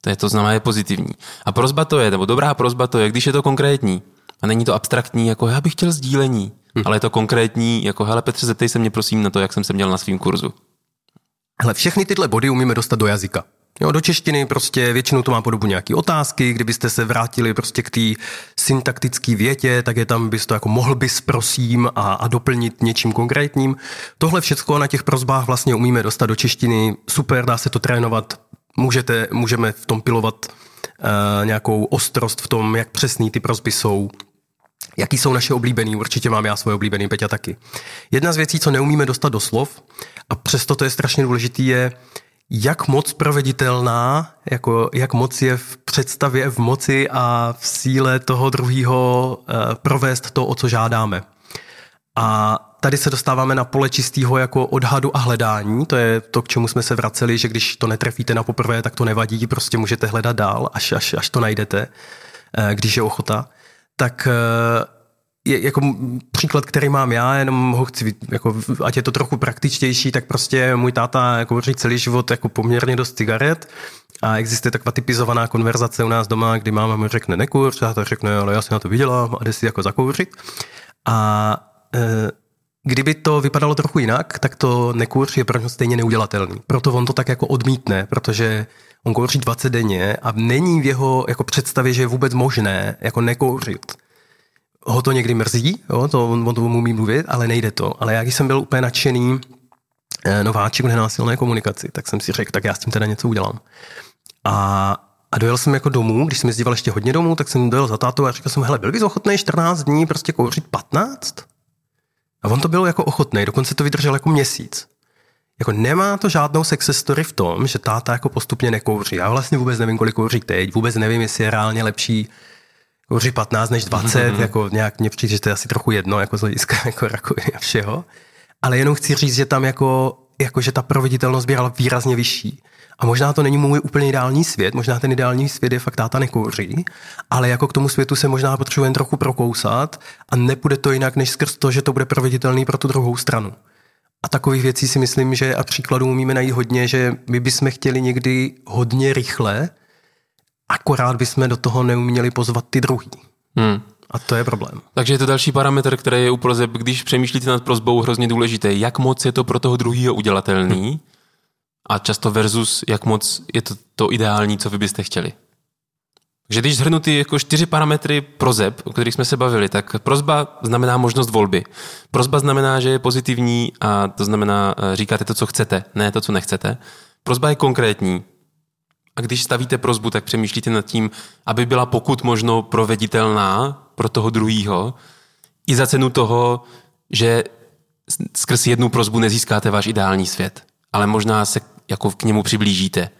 To je to znamená je pozitivní. A prozba to je, nebo dobrá prozba to je, když je to konkrétní. A není to abstraktní, jako já bych chtěl sdílení, hm. ale je to konkrétní, jako hele Petře, zeptej se mě prosím na to, jak jsem se měl na svým kurzu. Hele, všechny tyhle body umíme dostat do jazyka. Jo, do češtiny prostě většinou to má podobu nějaké otázky, kdybyste se vrátili prostě k té syntaktické větě, tak je tam bys to jako mohl bys prosím a, a doplnit něčím konkrétním. Tohle všechno na těch prozbách vlastně umíme dostat do češtiny, super, dá se to trénovat, můžete, můžeme v tom pilovat uh, nějakou ostrost v tom, jak přesný ty prozby jsou, Jaký jsou naše oblíbený? Určitě mám já svoje oblíbený, Peťa taky. Jedna z věcí, co neumíme dostat do slov, a přesto to je strašně důležitý, je jak moc proveditelná, jako jak moc je v představě, v moci a v síle toho druhého uh, provést to, o co žádáme. A tady se dostáváme na pole čistého jako odhadu a hledání. To je to, k čemu jsme se vraceli, že když to netrefíte na poprvé, tak to nevadí, prostě můžete hledat dál, až, až, až to najdete, uh, když je ochota. Tak uh, je, jako příklad, který mám já, jenom ho chci, jako, ať je to trochu praktičtější, tak prostě můj táta jako celý život jako poměrně dost cigaret a existuje taková typizovaná konverzace u nás doma, kdy máma mi řekne nekur, táta řekne, ale já si na to vydělám a jde si jako zakouřit. A e, Kdyby to vypadalo trochu jinak, tak to nekurš je pro něj stejně neudělatelný. Proto on to tak jako odmítne, protože on kouří 20 denně a není v jeho jako představě, že je vůbec možné jako nekouřit ho to někdy mrzí, jo, to, on to umí mluvit, ale nejde to. Ale já, když jsem byl úplně nadšený eh, nováček v nenásilné komunikaci, tak jsem si řekl, tak já s tím teda něco udělám. A, a dojel jsem jako domů, když jsem jezdíval ještě hodně domů, tak jsem dojel za tátou a říkal jsem, hele, byl bys ochotný 14 dní prostě kouřit 15? A on to byl jako ochotný, dokonce to vydržel jako měsíc. Jako nemá to žádnou success story v tom, že táta jako postupně nekouří. Já vlastně vůbec nevím, kolik kouří teď, vůbec nevím, jestli je reálně lepší kouří 15 než 20, mm-hmm. jako nějak mě přijde, že to je asi trochu jedno, jako z hlediska [laughs] jako rakoviny a všeho. Ale jenom chci říct, že tam jako, jako že ta proveditelnost byla výrazně vyšší. A možná to není můj úplně ideální svět, možná ten ideální svět je fakt táta nekouří, ale jako k tomu světu se možná potřebujeme trochu prokousat a nepůjde to jinak, než skrz to, že to bude proveditelný pro tu druhou stranu. A takových věcí si myslím, že a příkladů umíme najít hodně, že my bychom chtěli někdy hodně rychle, akorát bychom do toho neuměli pozvat ty druhý. Hmm. A to je problém. Takže je to další parametr, který je u prozeb, když přemýšlíte nad prozbou, hrozně důležité, jak moc je to pro toho druhého udělatelný hmm. a často versus, jak moc je to to ideální, co vy byste chtěli. Takže když zhrnu ty jako čtyři parametry prozeb, o kterých jsme se bavili, tak prozba znamená možnost volby. Prozba znamená, že je pozitivní a to znamená, eh, říkáte to, co chcete, ne to, co nechcete. Prozba je konkrétní. A když stavíte prozbu, tak přemýšlíte nad tím, aby byla pokud možno proveditelná pro toho druhýho, i za cenu toho, že skrz jednu prozbu nezískáte váš ideální svět, ale možná se jako k němu přiblížíte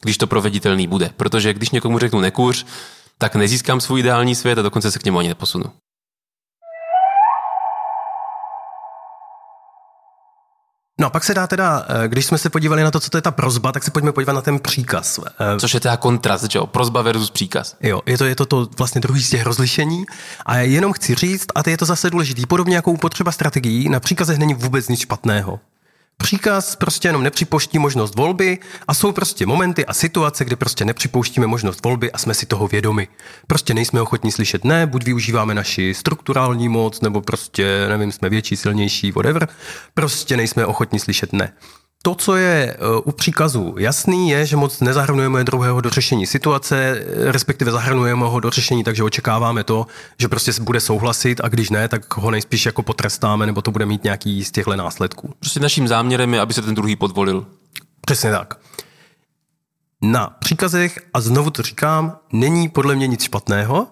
když to proveditelný bude. Protože když někomu řeknu nekuř, tak nezískám svůj ideální svět a dokonce se k němu ani neposunu. No a pak se dá teda, eh, když jsme se podívali na to, co to je ta prozba, tak se pojďme podívat na ten příkaz. Eh, Což je teda kontrast, že jo? Prozba versus příkaz. Jo, je to, je to, to vlastně druhý z těch rozlišení. A jenom chci říct, a to je to zase důležitý, podobně jako u potřeba strategií, na příkazech není vůbec nic špatného. Příkaz prostě jenom nepřipouští možnost volby a jsou prostě momenty a situace, kdy prostě nepřipouštíme možnost volby a jsme si toho vědomi. Prostě nejsme ochotní slyšet ne, buď využíváme naši strukturální moc, nebo prostě, nevím, jsme větší, silnější, whatever. Prostě nejsme ochotní slyšet ne. To, co je e, u příkazu jasný, je, že moc nezahrnujeme druhého do řešení situace, respektive zahrnujeme ho do řešení, takže očekáváme to, že prostě bude souhlasit a když ne, tak ho nejspíš jako potrestáme, nebo to bude mít nějaký z těchto následků. Prostě naším záměrem je, aby se ten druhý podvolil. Přesně tak. Na příkazech, a znovu to říkám, není podle mě nic špatného,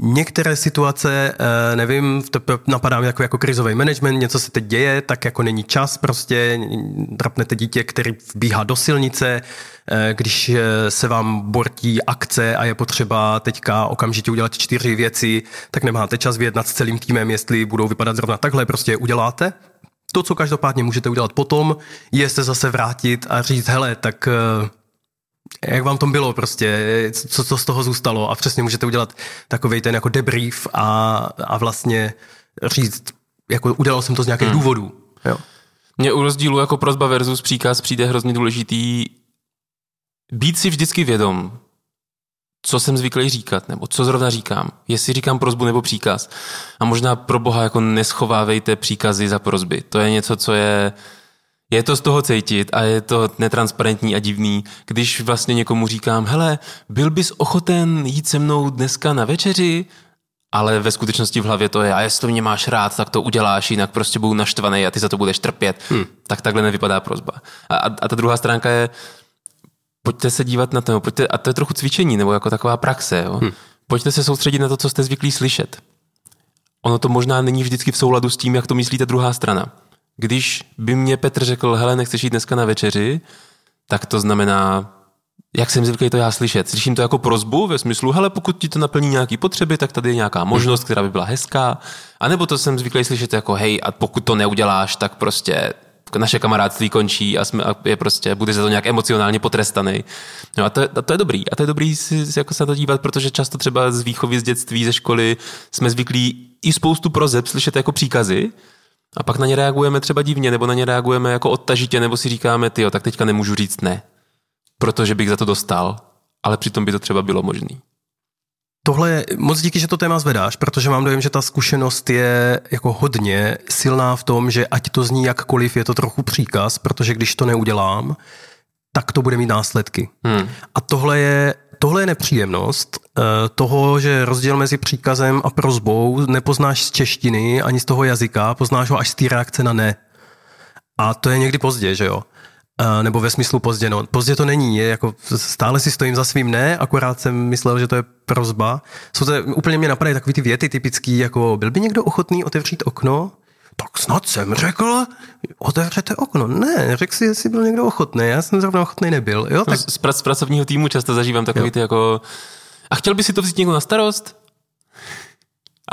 Některé situace, eh, nevím, to napadá jako, jako krizový management, něco se teď děje, tak jako není čas prostě, drapnete dítě, který vbíhá do silnice, eh, když eh, se vám bortí akce a je potřeba teďka okamžitě udělat čtyři věci, tak nemáte čas vyjednat s celým týmem, jestli budou vypadat zrovna takhle, prostě uděláte. To, co každopádně můžete udělat potom, je se zase vrátit a říct, hele, tak jak vám to bylo prostě, co, co z toho zůstalo a přesně můžete udělat takový ten jako debrief a, a vlastně říct, jako udělal jsem to z nějakých hmm. důvodů. Jo. Mně u rozdílu jako prozba versus příkaz přijde hrozně důležitý být si vždycky vědom, co jsem zvyklý říkat, nebo co zrovna říkám. Jestli říkám prozbu nebo příkaz. A možná pro boha jako neschovávejte příkazy za prozby. To je něco, co je je to z toho cítit a je to netransparentní a divný, když vlastně někomu říkám, hele, byl bys ochoten jít se mnou dneska na večeři? Ale ve skutečnosti v hlavě to je, a jestli mě máš rád, tak to uděláš, jinak prostě budu naštvaný a ty za to budeš trpět. Hmm. Tak takhle nevypadá prozba. A, a, a ta druhá stránka je, pojďte se dívat na to, pojďte, a to je trochu cvičení, nebo jako taková praxe. Jo? Hmm. Pojďte se soustředit na to, co jste zvyklí slyšet. Ono to možná není vždycky v souladu s tím, jak to myslí ta druhá strana. Když by mě Petr řekl, hele, nechceš jít dneska na večeři, tak to znamená, jak jsem zvyklý to já slyšet. Slyším to jako prozbu ve smyslu, hele, pokud ti to naplní nějaké potřeby, tak tady je nějaká možnost, která by byla hezká. A nebo to jsem zvyklý slyšet jako, hej, a pokud to neuděláš, tak prostě naše kamarádství končí a, jsme, a je prostě, bude za to nějak emocionálně potrestaný. No a to, a to je dobrý. A to je dobrý si, si jako se na to dívat, protože často třeba z výchovy, z dětství, ze školy jsme zvyklí i spoustu prozeb slyšet jako příkazy, a pak na ně reagujeme třeba divně, nebo na ně reagujeme jako odtažitě, nebo si říkáme, ty tak teďka nemůžu říct ne, protože bych za to dostal, ale přitom by to třeba bylo možné. Tohle, moc díky, že to téma zvedáš, protože mám dojem, že ta zkušenost je jako hodně silná v tom, že ať to zní jakkoliv, je to trochu příkaz, protože když to neudělám, tak to bude mít následky. Hmm. A tohle je tohle je nepříjemnost toho, že rozdíl mezi příkazem a prozbou nepoznáš z češtiny ani z toho jazyka, poznáš ho až z té reakce na ne. A to je někdy pozdě, že jo? Uh, nebo ve smyslu pozdě, no. Pozdě to není, je jako stále si stojím za svým ne, akorát jsem myslel, že to je prozba. Jsou to, úplně mě napadají takový ty věty typický, jako byl by někdo ochotný otevřít okno? Tak snad jsem řekl, otevřete okno. Ne, řekl si, jestli byl někdo ochotný, já jsem zrovna ochotný nebyl. Jo? Tak... Z, z pracovního týmu často zažívám takový jo. ty jako, a chtěl by si to vzít někdo na starost?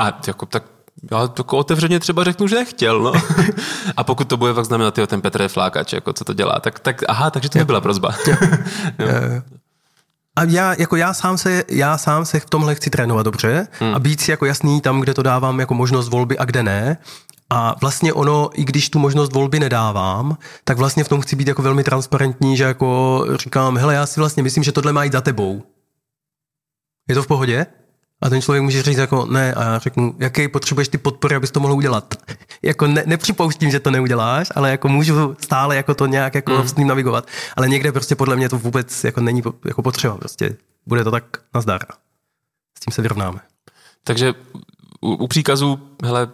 A jako, tak já jako otevřeně třeba řeknu, že nechtěl, no. [laughs] A pokud to bude fakt znamenat, že ten Petr je flákač, jako co to dělá, tak, tak aha, takže to nebyla prozba. [laughs] A já, jako já, sám se, já sám se v tomhle chci trénovat dobře hmm. a být si jako jasný tam, kde to dávám jako možnost volby a kde ne. A vlastně ono, i když tu možnost volby nedávám, tak vlastně v tom chci být jako velmi transparentní, že jako říkám, hele, já si vlastně myslím, že tohle má jít za tebou. Je to v pohodě? A ten člověk může říct jako ne a já řeknu, jaký potřebuješ ty podpory, abys to mohl udělat. [laughs] jako ne, nepřipouštím, že to neuděláš, ale jako můžu stále jako to nějak jako mm. s ním navigovat. Ale někde prostě podle mě to vůbec jako není jako potřeba. Prostě bude to tak nazdar. S tím se vyrovnáme. Takže u, u příkazu, hele,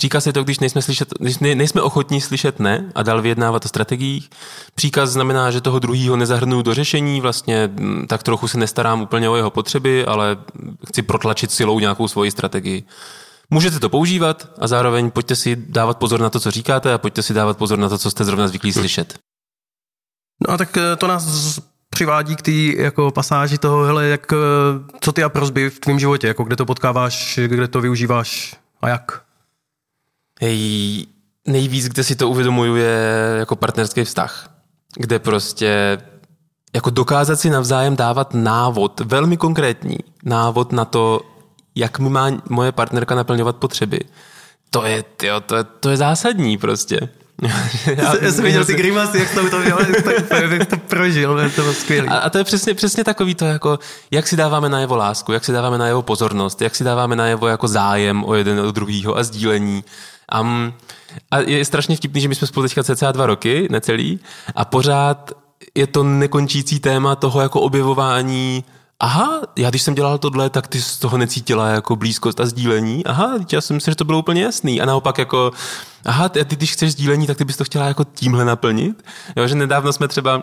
Příkaz je to, když nejsme, slyšet, když nejsme ochotní slyšet ne a dál vyjednávat o strategiích. Příkaz znamená, že toho druhého nezahrnu do řešení, vlastně mm, tak trochu se nestarám úplně o jeho potřeby, ale chci protlačit silou nějakou svoji strategii. Můžete to používat a zároveň pojďte si dávat pozor na to, co říkáte a pojďte si dávat pozor na to, co jste zrovna zvyklí slyšet. No a tak eh, to nás přivádí k té jako pasáži toho, hele, jak, eh, co ty a prozby v tvém životě, jako kde to potkáváš, kde to využíváš a jak? Hej, nejvíc, kde si to uvědomuju, je jako partnerský vztah, kde prostě jako dokázat si navzájem dávat návod, velmi konkrétní návod na to, jak mi má moje partnerka naplňovat potřeby. To je, tyjo, to je, to je zásadní prostě. [laughs] já, já jsem viděl ty grimasy, jak to, to, [laughs] jak to prožil, to bylo skvělé. A, a, to je přesně, přesně takový to, jako, jak si dáváme na jeho lásku, jak si dáváme na jeho pozornost, jak si dáváme na jeho jako zájem o jeden od druhého a sdílení. Um, a je strašně vtipný, že my jsme spolu teďka cca dva roky, necelý, a pořád je to nekončící téma toho jako objevování aha, já když jsem dělal tohle, tak ty z toho necítila jako blízkost a sdílení. Aha, já jsem myslel, že to bylo úplně jasný. A naopak jako, aha, ty, ty když chceš sdílení, tak ty bys to chtěla jako tímhle naplnit. Jo, že nedávno jsme třeba uh,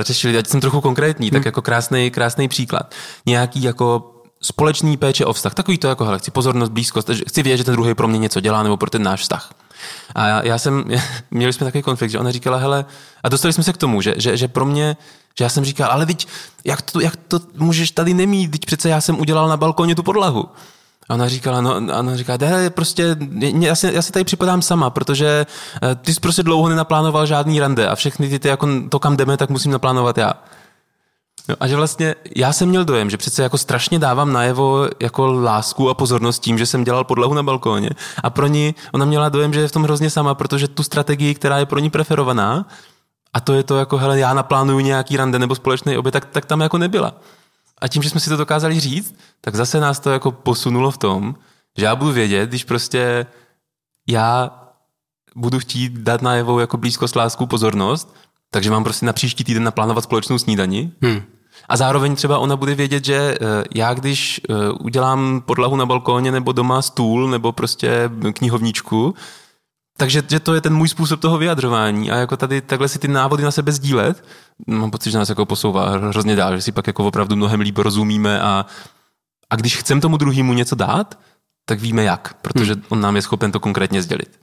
řešili, ať jsem trochu konkrétní, hmm. tak jako krásný, krásný příklad. Nějaký jako společný péče o vztah. Takový to jako, hele, chci pozornost, blízkost, chci vědět, že ten druhý pro mě něco dělá nebo pro ten náš vztah. A já, já jsem, [laughs] měli jsme takový konflikt, že ona říkala, hele, a dostali jsme se k tomu, že, že, že pro mě, že já jsem říkal, ale teď, jak to, jak to můžeš tady nemít, teď přece já jsem udělal na balkoně tu podlahu. A ona říkala, no, a ona říká, ne, prostě, já si, já si tady připadám sama, protože eh, ty jsi prostě dlouho nenaplánoval žádný rande a všechny ty, ty jako to, kam jdeme, tak musím naplánovat já. No a že vlastně já jsem měl dojem, že přece jako strašně dávám najevo jako lásku a pozornost tím, že jsem dělal podlahu na balkóně a pro ní ona měla dojem, že je v tom hrozně sama, protože tu strategii, která je pro ní preferovaná, a to je to jako, hele, já naplánuju nějaký rande nebo společný oběd, tak, tak tam jako nebyla. A tím, že jsme si to dokázali říct, tak zase nás to jako posunulo v tom, že já budu vědět, když prostě já budu chtít dát najevo jako blízkost, lásku, pozornost, takže mám prostě na příští týden naplánovat společnou snídani. Hmm. A zároveň třeba ona bude vědět, že eh, já když eh, udělám podlahu na balkóně nebo doma stůl nebo prostě knihovničku, takže že to je ten můj způsob toho vyjadřování a jako tady takhle si ty návody na sebe sdílet, mám pocit, že nás jako posouvá hrozně dál, že si pak jako opravdu mnohem líp rozumíme a, a když chcem tomu druhému něco dát, tak víme jak, protože hmm. on nám je schopen to konkrétně sdělit.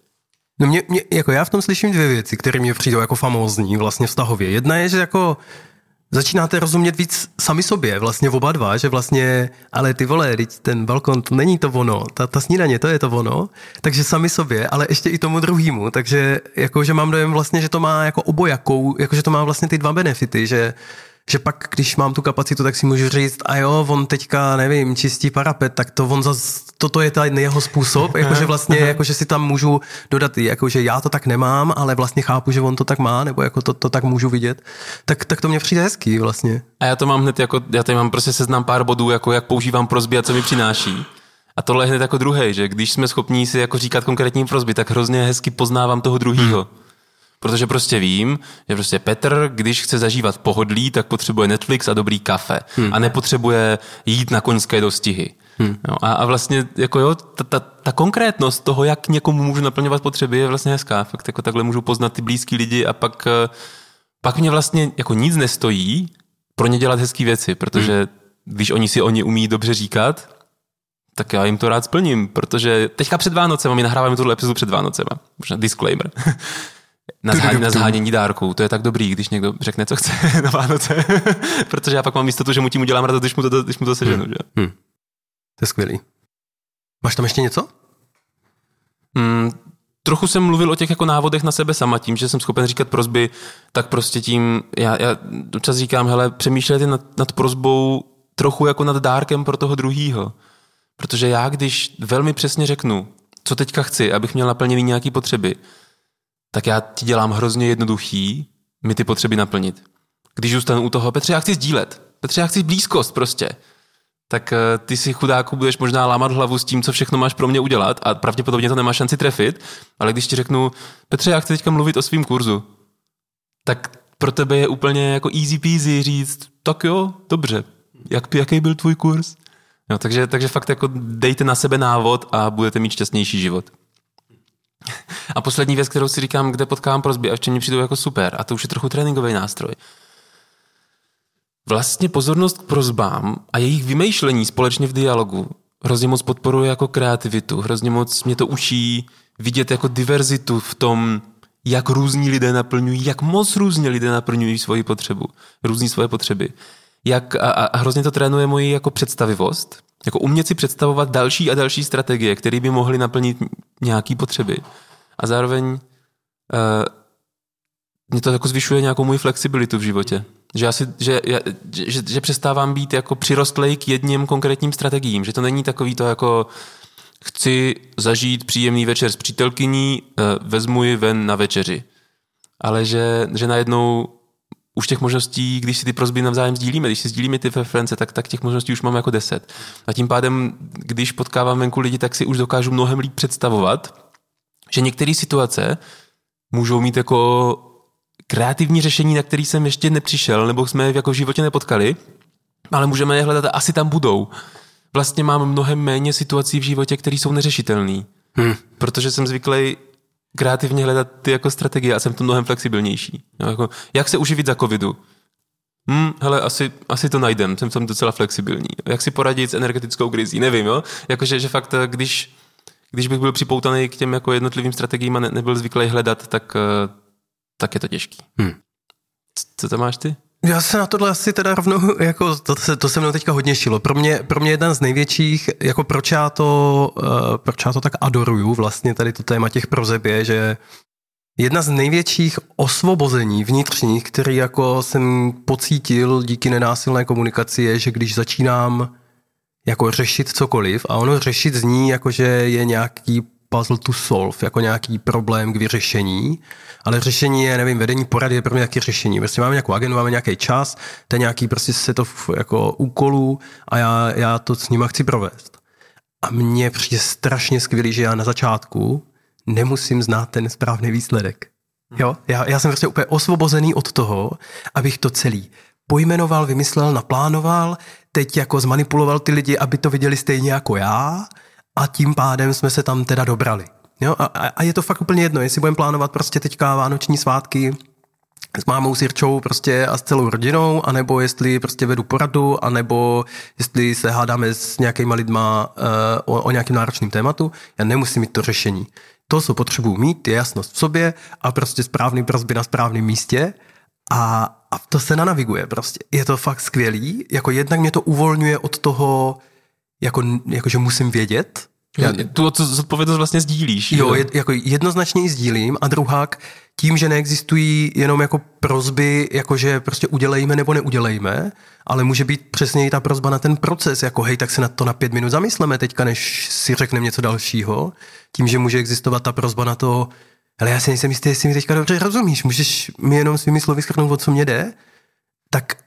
No mě, mě, jako já v tom slyším dvě věci, které mě přijdou jako famózní vlastně vztahově. Jedna je, že jako začínáte rozumět víc sami sobě, vlastně oba dva, že vlastně, ale ty vole, teď ten balkon, to není to ono, ta, ta snídaně, to je to ono, takže sami sobě, ale ještě i tomu druhému, takže jako, že mám dojem vlastně, že to má jako obojakou, jako, že to má vlastně ty dva benefity, že že pak, když mám tu kapacitu, tak si můžu říct, a jo, on teďka, nevím, čistí parapet, tak to on zas, toto je ten jeho způsob, jakože vlastně, jakože si tam můžu dodat, jakože já to tak nemám, ale vlastně chápu, že on to tak má, nebo jako to, to tak můžu vidět, tak, tak to mě přijde hezký vlastně. A já to mám hned jako, já tady mám prostě seznam pár bodů, jako jak používám prozby a co mi přináší. A tohle je hned jako druhý, že když jsme schopní si jako říkat konkrétní prozby, tak hrozně hezky poznávám toho druhého. Hmm. Protože prostě vím, že prostě Petr, když chce zažívat pohodlí, tak potřebuje Netflix a dobrý kafe. Hmm. A nepotřebuje jít na koňské dostihy. Hmm. Jo, a, a vlastně jako jo, ta, ta, ta konkrétnost toho, jak někomu můžu naplňovat potřeby, je vlastně hezká. Fakt jako takhle můžu poznat ty blízký lidi a pak, eh, pak mě vlastně jako nic nestojí pro ně dělat hezké věci, protože hmm. když oni si oni umí dobře říkat, tak já jim to rád splním, protože teďka před Vánocem, my nahráváme tuhle epizodu před Vánocem, možná disclaimer. [laughs] na, zhání, na zhánění dárků. To je tak dobrý, když někdo řekne, co chce [laughs] na Vánoce. [laughs] protože já pak mám jistotu, že mu tím udělám radost, když mu to, když mu to seženu. Hmm. Že? Hmm. To je skvělý. Máš tam ještě něco? Hmm, trochu jsem mluvil o těch jako návodech na sebe sama, tím, že jsem schopen říkat prozby, tak prostě tím, já, já čas říkám, hele, přemýšlejte nad, nad prozbou trochu jako nad dárkem pro toho druhýho. Protože já, když velmi přesně řeknu, co teďka chci, abych měl naplněný nějaký potřeby, tak já ti dělám hrozně jednoduchý mi ty potřeby naplnit. Když zůstanu u toho, Petře, já chci sdílet. Petře, já chci blízkost prostě. Tak eh, ty si chudáku budeš možná lámat hlavu s tím, co všechno máš pro mě udělat a pravděpodobně to nemá šanci trefit, ale když ti řeknu, Petře, já chci teďka mluvit o svém kurzu, tak pro tebe je úplně jako easy peasy říct, tak jo, dobře, jak, jaký byl tvůj kurz? Jo, takže, takže fakt jako dejte na sebe návod a budete mít šťastnější život. A poslední věc, kterou si říkám, kde potkávám prozby a čem mi přijdou jako super, a to už je trochu tréninkový nástroj. Vlastně pozornost k prozbám a jejich vymýšlení společně v dialogu hrozně moc podporuje jako kreativitu, hrozně moc mě to učí vidět jako diverzitu v tom, jak různí lidé naplňují, jak moc různě lidé naplňují svoji potřebu, různí svoje potřeby. Jak, a, a hrozně to trénuje moji jako představivost, jako umět si představovat další a další strategie, které by mohly naplnit nějaké potřeby. A zároveň uh, mě to jako zvyšuje nějakou moji flexibilitu v životě. Že, já si, že, že, že, že přestávám být jako přirostlej k jedním konkrétním strategiím. Že to není takový to jako chci zažít příjemný večer s přítelkyní, uh, vezmu ji ven na večeři. Ale že, že najednou už těch možností, když si ty prozby navzájem sdílíme, když si sdílíme ty preference, tak, tak těch možností už máme jako deset. A tím pádem, když potkávám venku lidi, tak si už dokážu mnohem líp představovat, že některé situace můžou mít jako kreativní řešení, na který jsem ještě nepřišel, nebo jsme jako v životě nepotkali, ale můžeme je hledat a asi tam budou. Vlastně mám mnohem méně situací v životě, které jsou neřešitelné. Hmm. Protože jsem zvyklý kreativně hledat ty jako strategie a jsem to mnohem flexibilnější. No, jako, jak se uživit za covidu? Hm, hele, asi, asi to najdem, jsem tam docela flexibilní. Jak si poradit s energetickou krizí? Nevím, jo? Jakože, že fakt, eh, když, když bych byl připoutaný k těm jako jednotlivým strategiím a ne, nebyl zvyklý hledat, tak, eh, tak je to těžký. Hm. Co to máš ty? Já se na tohle asi teda rovnou, jako to, se, to se mnou teďka hodně šilo. Pro mě, pro mě jeden z největších, jako proč já to, uh, proč já to tak adoruju, vlastně tady to téma těch prozeb je, že jedna z největších osvobození vnitřních, který jako jsem pocítil díky nenásilné komunikaci, je, že když začínám jako řešit cokoliv a ono řešit zní jako, že je nějaký puzzle to solve, jako nějaký problém k vyřešení, ale řešení je, nevím, vedení porady je pro mě nějaké řešení. Prostě máme nějakou agendu, máme nějaký čas, to je nějaký prostě set of jako úkolů a já, já to s nima chci provést. A mně přijde strašně skvělý, že já na začátku nemusím znát ten správný výsledek. Jo? Já, já jsem prostě úplně osvobozený od toho, abych to celý pojmenoval, vymyslel, naplánoval, teď jako zmanipuloval ty lidi, aby to viděli stejně jako já a tím pádem jsme se tam teda dobrali. Jo? A, a je to fakt úplně jedno, jestli budeme plánovat prostě teďka vánoční svátky s mámou, s Jirčou prostě a s celou rodinou, anebo jestli prostě vedu poradu, anebo jestli se hádáme s nějakýma lidma uh, o, o nějakém náročném tématu, já nemusím mít to řešení. To, co potřebuji mít, je jasnost v sobě a prostě správný prozby na správném místě a, a to se nanaviguje prostě. Je to fakt skvělý, jako jednak mě to uvolňuje od toho, jako, jako že musím vědět, já, tu zodpovědnost vlastně sdílíš. Jo, je, jako jednoznačně ji sdílím a druhák tím, že neexistují jenom jako prozby, jako že prostě udělejme nebo neudělejme, ale může být přesně i ta prozba na ten proces, jako hej, tak se na to na pět minut zamysleme teďka, než si řekneme něco dalšího. Tím, že může existovat ta prozba na to, ale já si nejsem jistý, jestli mi teďka dobře rozumíš, můžeš mi jenom svými slovy schrnout, o co mě jde, tak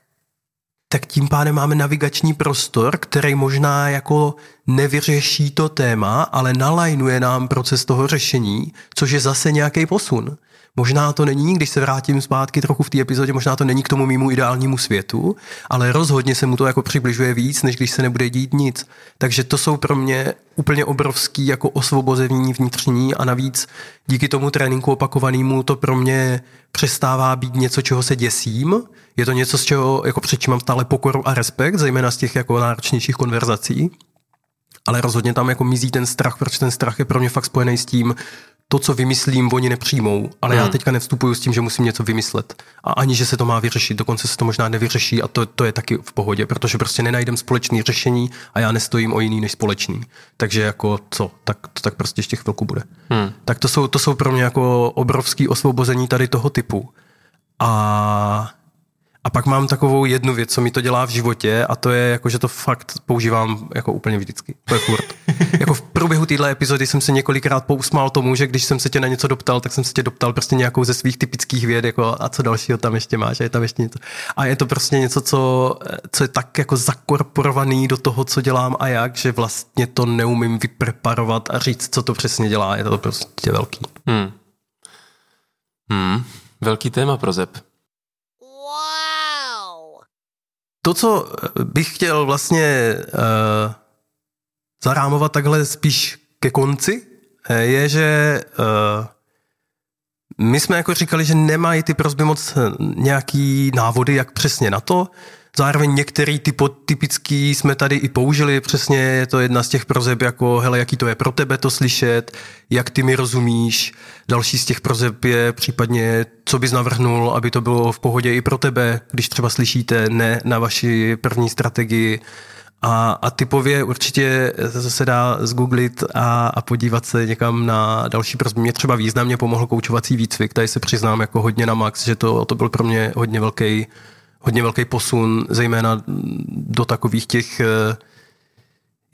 tak tím pádem máme navigační prostor, který možná jako nevyřeší to téma, ale nalajnuje nám proces toho řešení, což je zase nějaký posun. Možná to není, když se vrátím zpátky trochu v té epizodě, možná to není k tomu mýmu ideálnímu světu, ale rozhodně se mu to jako přibližuje víc, než když se nebude dít nic. Takže to jsou pro mě úplně obrovský jako osvobození vnitřní a navíc díky tomu tréninku opakovanému to pro mě přestává být něco, čeho se děsím. Je to něco, z čeho jako před mám stále pokoru a respekt, zejména z těch jako náročnějších konverzací ale rozhodně tam jako mizí ten strach, protože ten strach je pro mě fakt spojený s tím, to, co vymyslím, oni nepřijmou, ale hmm. já teďka nevstupuju s tím, že musím něco vymyslet. A ani, že se to má vyřešit, dokonce se to možná nevyřeší a to, to je taky v pohodě, protože prostě nenajdem společný řešení a já nestojím o jiný než společný. Takže jako co, tak to tak prostě ještě chvilku bude. Hmm. Tak to jsou, to jsou pro mě jako obrovský osvobození tady toho typu. A a pak mám takovou jednu věc, co mi to dělá v životě a to je jako, že to fakt používám jako úplně vždycky. To je furt. [laughs] jako v průběhu téhle epizody jsem se několikrát pousmál tomu, že když jsem se tě na něco doptal, tak jsem se tě doptal prostě nějakou ze svých typických věd, jako a co dalšího tam ještě máš, a je tam ještě něco. A je to prostě něco, co, co je tak jako zakorporovaný do toho, co dělám a jak, že vlastně to neumím vypreparovat a říct, co to přesně dělá. Je to prostě velký. Hmm. Hmm. Velký téma pro Zep. To, co bych chtěl vlastně uh, zarámovat takhle spíš ke konci, eh, je, že uh, my jsme jako říkali, že nemají ty prozby moc nějaký návody, jak přesně na to. Zároveň některý typo, typický jsme tady i použili, přesně je to jedna z těch prozeb, jako hele, jaký to je pro tebe to slyšet, jak ty mi rozumíš. Další z těch prozeb je případně, co bys navrhnul, aby to bylo v pohodě i pro tebe, když třeba slyšíte ne na vaši první strategii. A, a typově určitě se dá zgooglit a, a podívat se někam na další prozby. Mě třeba významně pomohl koučovací výcvik, tady se přiznám jako hodně na max, že to, to byl pro mě hodně velký hodně velký posun, zejména do takových těch eh,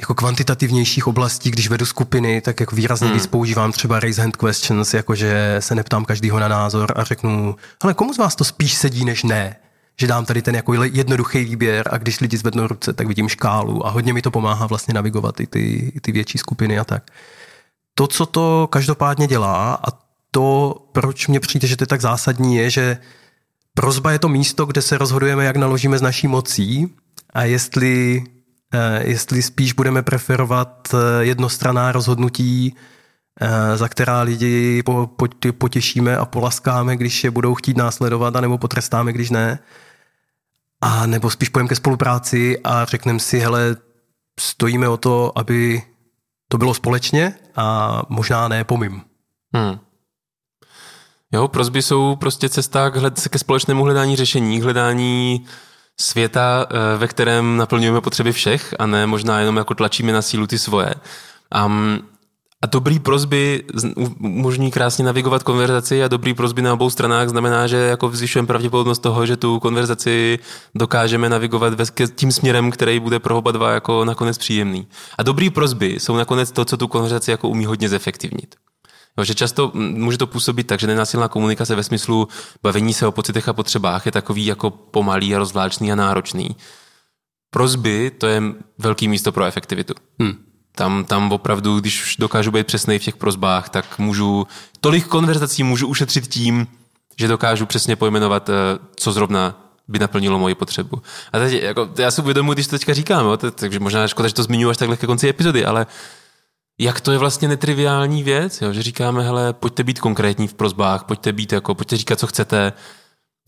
jako kvantitativnějších oblastí, když vedu skupiny, tak jako výrazně hmm. víc používám třeba raise hand questions, jakože se neptám každýho na názor a řeknu, ale komu z vás to spíš sedí než ne? Že dám tady ten jako jednoduchý výběr a když lidi zvednou ruce, tak vidím škálu a hodně mi to pomáhá vlastně navigovat i ty, i ty větší skupiny a tak. To, co to každopádně dělá a to, proč mně přijde, že to je tak zásadní, je, že Prozba je to místo, kde se rozhodujeme, jak naložíme s naší mocí a jestli, eh, jestli spíš budeme preferovat eh, jednostranná rozhodnutí, eh, za která lidi potěšíme a polaskáme, když je budou chtít následovat, anebo potrestáme, když ne. A nebo spíš pojďme ke spolupráci a řekneme si, hele, stojíme o to, aby to bylo společně a možná ne pomím. Hmm. Jo, prozby jsou prostě cesta ke společnému hledání řešení, hledání světa, eh, ve kterém naplňujeme potřeby všech a ne možná jenom jako tlačíme na sílu ty svoje. Um, a dobrý prozby umožní krásně navigovat konverzaci a dobrý prozby na obou stranách znamená, že jako zvyšujeme pravděpodobnost toho, že tu konverzaci dokážeme navigovat tím směrem, který bude pro oba dva jako nakonec příjemný. A dobrý prozby jsou nakonec to, co tu konverzaci jako umí hodně zefektivnit. Jo, že často může to působit tak, že nenásilná komunikace ve smyslu bavení se o pocitech a potřebách je takový jako pomalý a rozvláčný a náročný. Prozby to je velký místo pro efektivitu. Hmm. Tam, tam opravdu, když už dokážu být přesný v těch prozbách, tak můžu, tolik konverzací můžu ušetřit tím, že dokážu přesně pojmenovat, eh, co zrovna by naplnilo moji potřebu. A teď, jako, já si uvědomuji, když to teďka říkám, jo, takže možná škoda, že to zmiňuji až takhle ke konci epizody, ale jak to je vlastně netriviální věc, jo? že říkáme, hele, pojďte být konkrétní v prozbách, pojďte být jako, pojďte říkat, co chcete,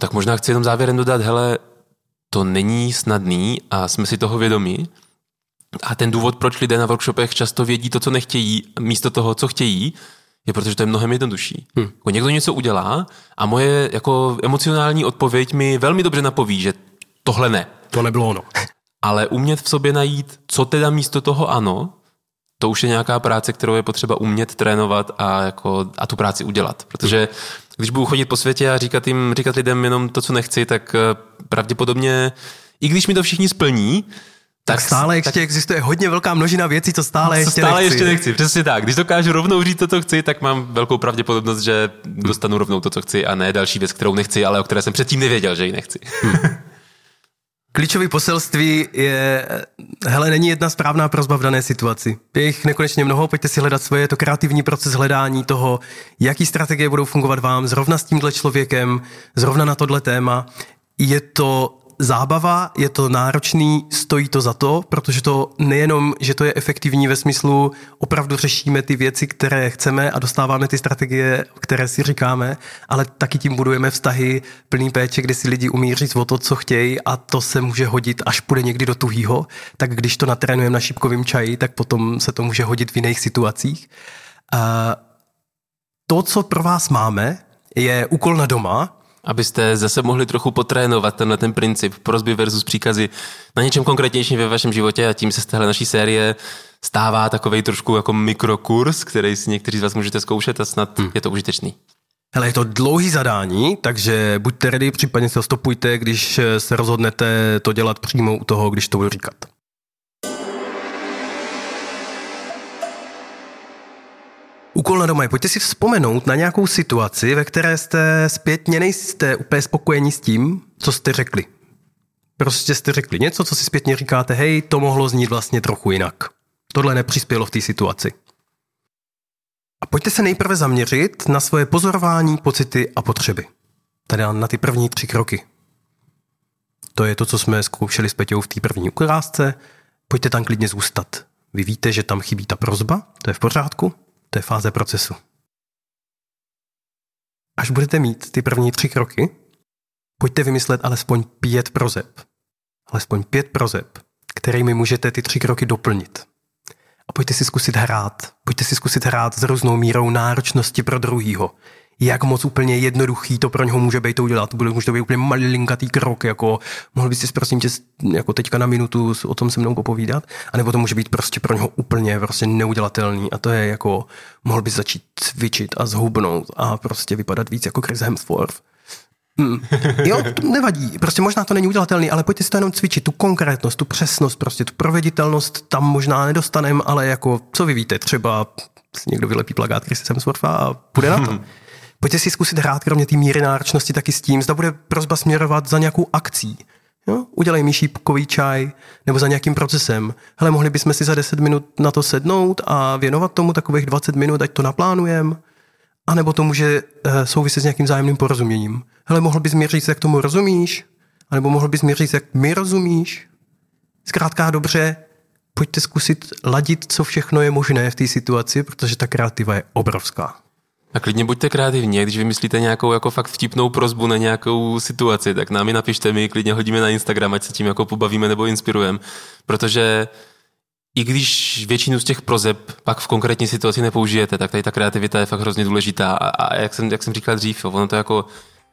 tak možná chci jenom závěrem dodat, hele, to není snadný a jsme si toho vědomí. A ten důvod, proč lidé na workshopech často vědí to, co nechtějí, místo toho, co chtějí, je protože to je mnohem jednodušší. Hmm. Někdo něco udělá a moje jako emocionální odpověď mi velmi dobře napoví, že tohle ne. To nebylo ono. Ale umět v sobě najít, co teda místo toho ano, to už je nějaká práce, kterou je potřeba umět trénovat a, jako, a tu práci udělat. Protože když budu chodit po světě a říkat, jim, říkat lidem jenom to, co nechci, tak eh, pravděpodobně, i když mi to všichni splní, tak, tak stále ještě tak, existuje hodně velká množina věcí, co stále co ještě stále nechci. ještě nechci. Přesně tak. Když dokážu rovnou říct to, co chci, tak mám velkou pravděpodobnost, že dostanu rovnou to, co chci a ne další věc, kterou nechci, ale o které jsem předtím nevěděl, že ji nechci. Hmm. [laughs] Klíčové poselství je, hele, není jedna správná prozba v dané situaci. Je jich nekonečně mnoho, pojďte si hledat svoje, je to kreativní proces hledání toho, jaký strategie budou fungovat vám, zrovna s tímhle člověkem, zrovna na tohle téma. Je to zábava, je to náročný, stojí to za to, protože to nejenom, že to je efektivní ve smyslu, opravdu řešíme ty věci, které chceme a dostáváme ty strategie, které si říkáme, ale taky tím budujeme vztahy plný péče, kde si lidi umí říct o to, co chtějí a to se může hodit, až půjde někdy do tuhýho, tak když to natrénujeme na šipkovém čaji, tak potom se to může hodit v jiných situacích. A to, co pro vás máme, je úkol na doma, abyste zase mohli trochu potrénovat tenhle ten princip prozby versus příkazy na něčem konkrétnějším ve vašem životě a tím se z téhle naší série stává takový trošku jako mikrokurs, který si někteří z vás můžete zkoušet a snad hmm. je to užitečný. Hele, je to dlouhý zadání, takže buďte ready, případně se stopujte, když se rozhodnete to dělat přímo u toho, když to budu říkat. Úkol na doma je, pojďte si vzpomenout na nějakou situaci, ve které jste zpětně nejste úplně spokojení s tím, co jste řekli. Prostě jste řekli něco, co si zpětně říkáte, hej, to mohlo znít vlastně trochu jinak. Tohle nepřispělo v té situaci. A pojďte se nejprve zaměřit na svoje pozorování, pocity a potřeby. Tady na ty první tři kroky. To je to, co jsme zkoušeli s Peťou v té první ukázce. Pojďte tam klidně zůstat. Vy víte, že tam chybí ta prozba, to je v pořádku, to je fáze procesu. Až budete mít ty první tři kroky, pojďte vymyslet alespoň pět prozeb. Alespoň pět prozeb, kterými můžete ty tři kroky doplnit. A pojďte si zkusit hrát. Pojďte si zkusit hrát s různou mírou náročnosti pro druhýho jak moc úplně jednoduchý to pro něho může být to udělat. Bude, může to být úplně malinkatý krok, jako mohl bys si prosím tě jako teďka na minutu o tom se mnou popovídat, anebo to může být prostě pro něho úplně prostě neudělatelný a to je jako mohl bys začít cvičit a zhubnout a prostě vypadat víc jako Chris Hemsworth. Hmm. Jo, to nevadí. Prostě možná to není udělatelný, ale pojďte si to jenom cvičit, tu konkrétnost, tu přesnost, prostě tu proveditelnost tam možná nedostaneme, ale jako, co vy víte, třeba někdo vylepí plagát Chris Hemswortha a půjde na to. [laughs] Pojďte si zkusit hrát kromě té míry náročnosti taky s tím, zda bude prozba směrovat za nějakou akcí. Jo? Udělej mi šípkový čaj nebo za nějakým procesem. Hele, mohli bychom si za 10 minut na to sednout a věnovat tomu takových 20 minut, ať to naplánujeme. A nebo to může uh, souviset s nějakým zájemným porozuměním. Hele, mohl bys mi říct, jak tomu rozumíš? A nebo mohl bys mi říct, jak mi rozumíš? Zkrátka dobře, pojďte zkusit ladit, co všechno je možné v té situaci, protože ta kreativa je obrovská. A klidně buďte kreativní, když vymyslíte nějakou jako fakt vtipnou prozbu na nějakou situaci, tak nám ji napište, my klidně hodíme na Instagram, ať se tím jako pobavíme nebo inspirujeme. Protože i když většinu z těch prozeb pak v konkrétní situaci nepoužijete, tak tady ta kreativita je fakt hrozně důležitá. A, a jak, jsem, jak jsem říkal dřív, ono to jako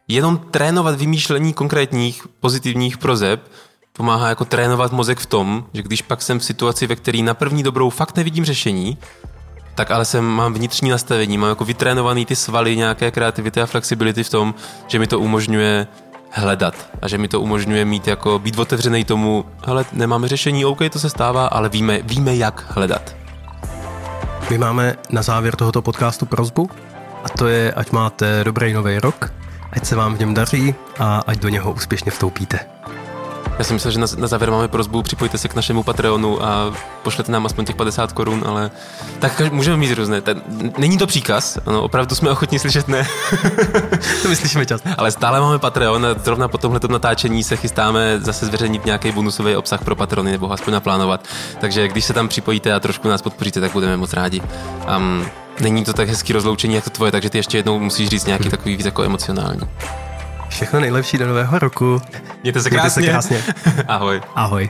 jenom trénovat vymýšlení konkrétních pozitivních prozeb pomáhá jako trénovat mozek v tom, že když pak jsem v situaci, ve které na první dobrou fakt nevidím řešení, tak ale jsem, mám vnitřní nastavení, mám jako vytrénovaný ty svaly nějaké kreativity a flexibility v tom, že mi to umožňuje hledat a že mi to umožňuje mít jako být otevřený tomu, hele, nemáme řešení, OK, to se stává, ale víme, víme, jak hledat. My máme na závěr tohoto podcastu prozbu a to je, ať máte dobrý nový rok, ať se vám v něm daří a ať do něho úspěšně vstoupíte. Já si myslel, že na, na závěr máme prozbu, připojte se k našemu Patreonu a pošlete nám aspoň těch 50 korun, ale tak můžeme mít různé. Ten, není to příkaz, ano, opravdu jsme ochotní slyšet ne. [laughs] to my slyšíme čas. Ale stále máme Patreon a zrovna po tomhle natáčení se chystáme zase zveřejnit nějaký bonusový obsah pro patrony nebo aspoň naplánovat. Takže když se tam připojíte a trošku nás podpoříte, tak budeme moc rádi. Um, není to tak hezký rozloučení jako tvoje, takže ty ještě jednou musíš říct nějaký takový víc jako emocionální. Všechno nejlepší do nového roku. Mějte se krásně. Mějte se krásně. [laughs] Ahoj. Ahoj.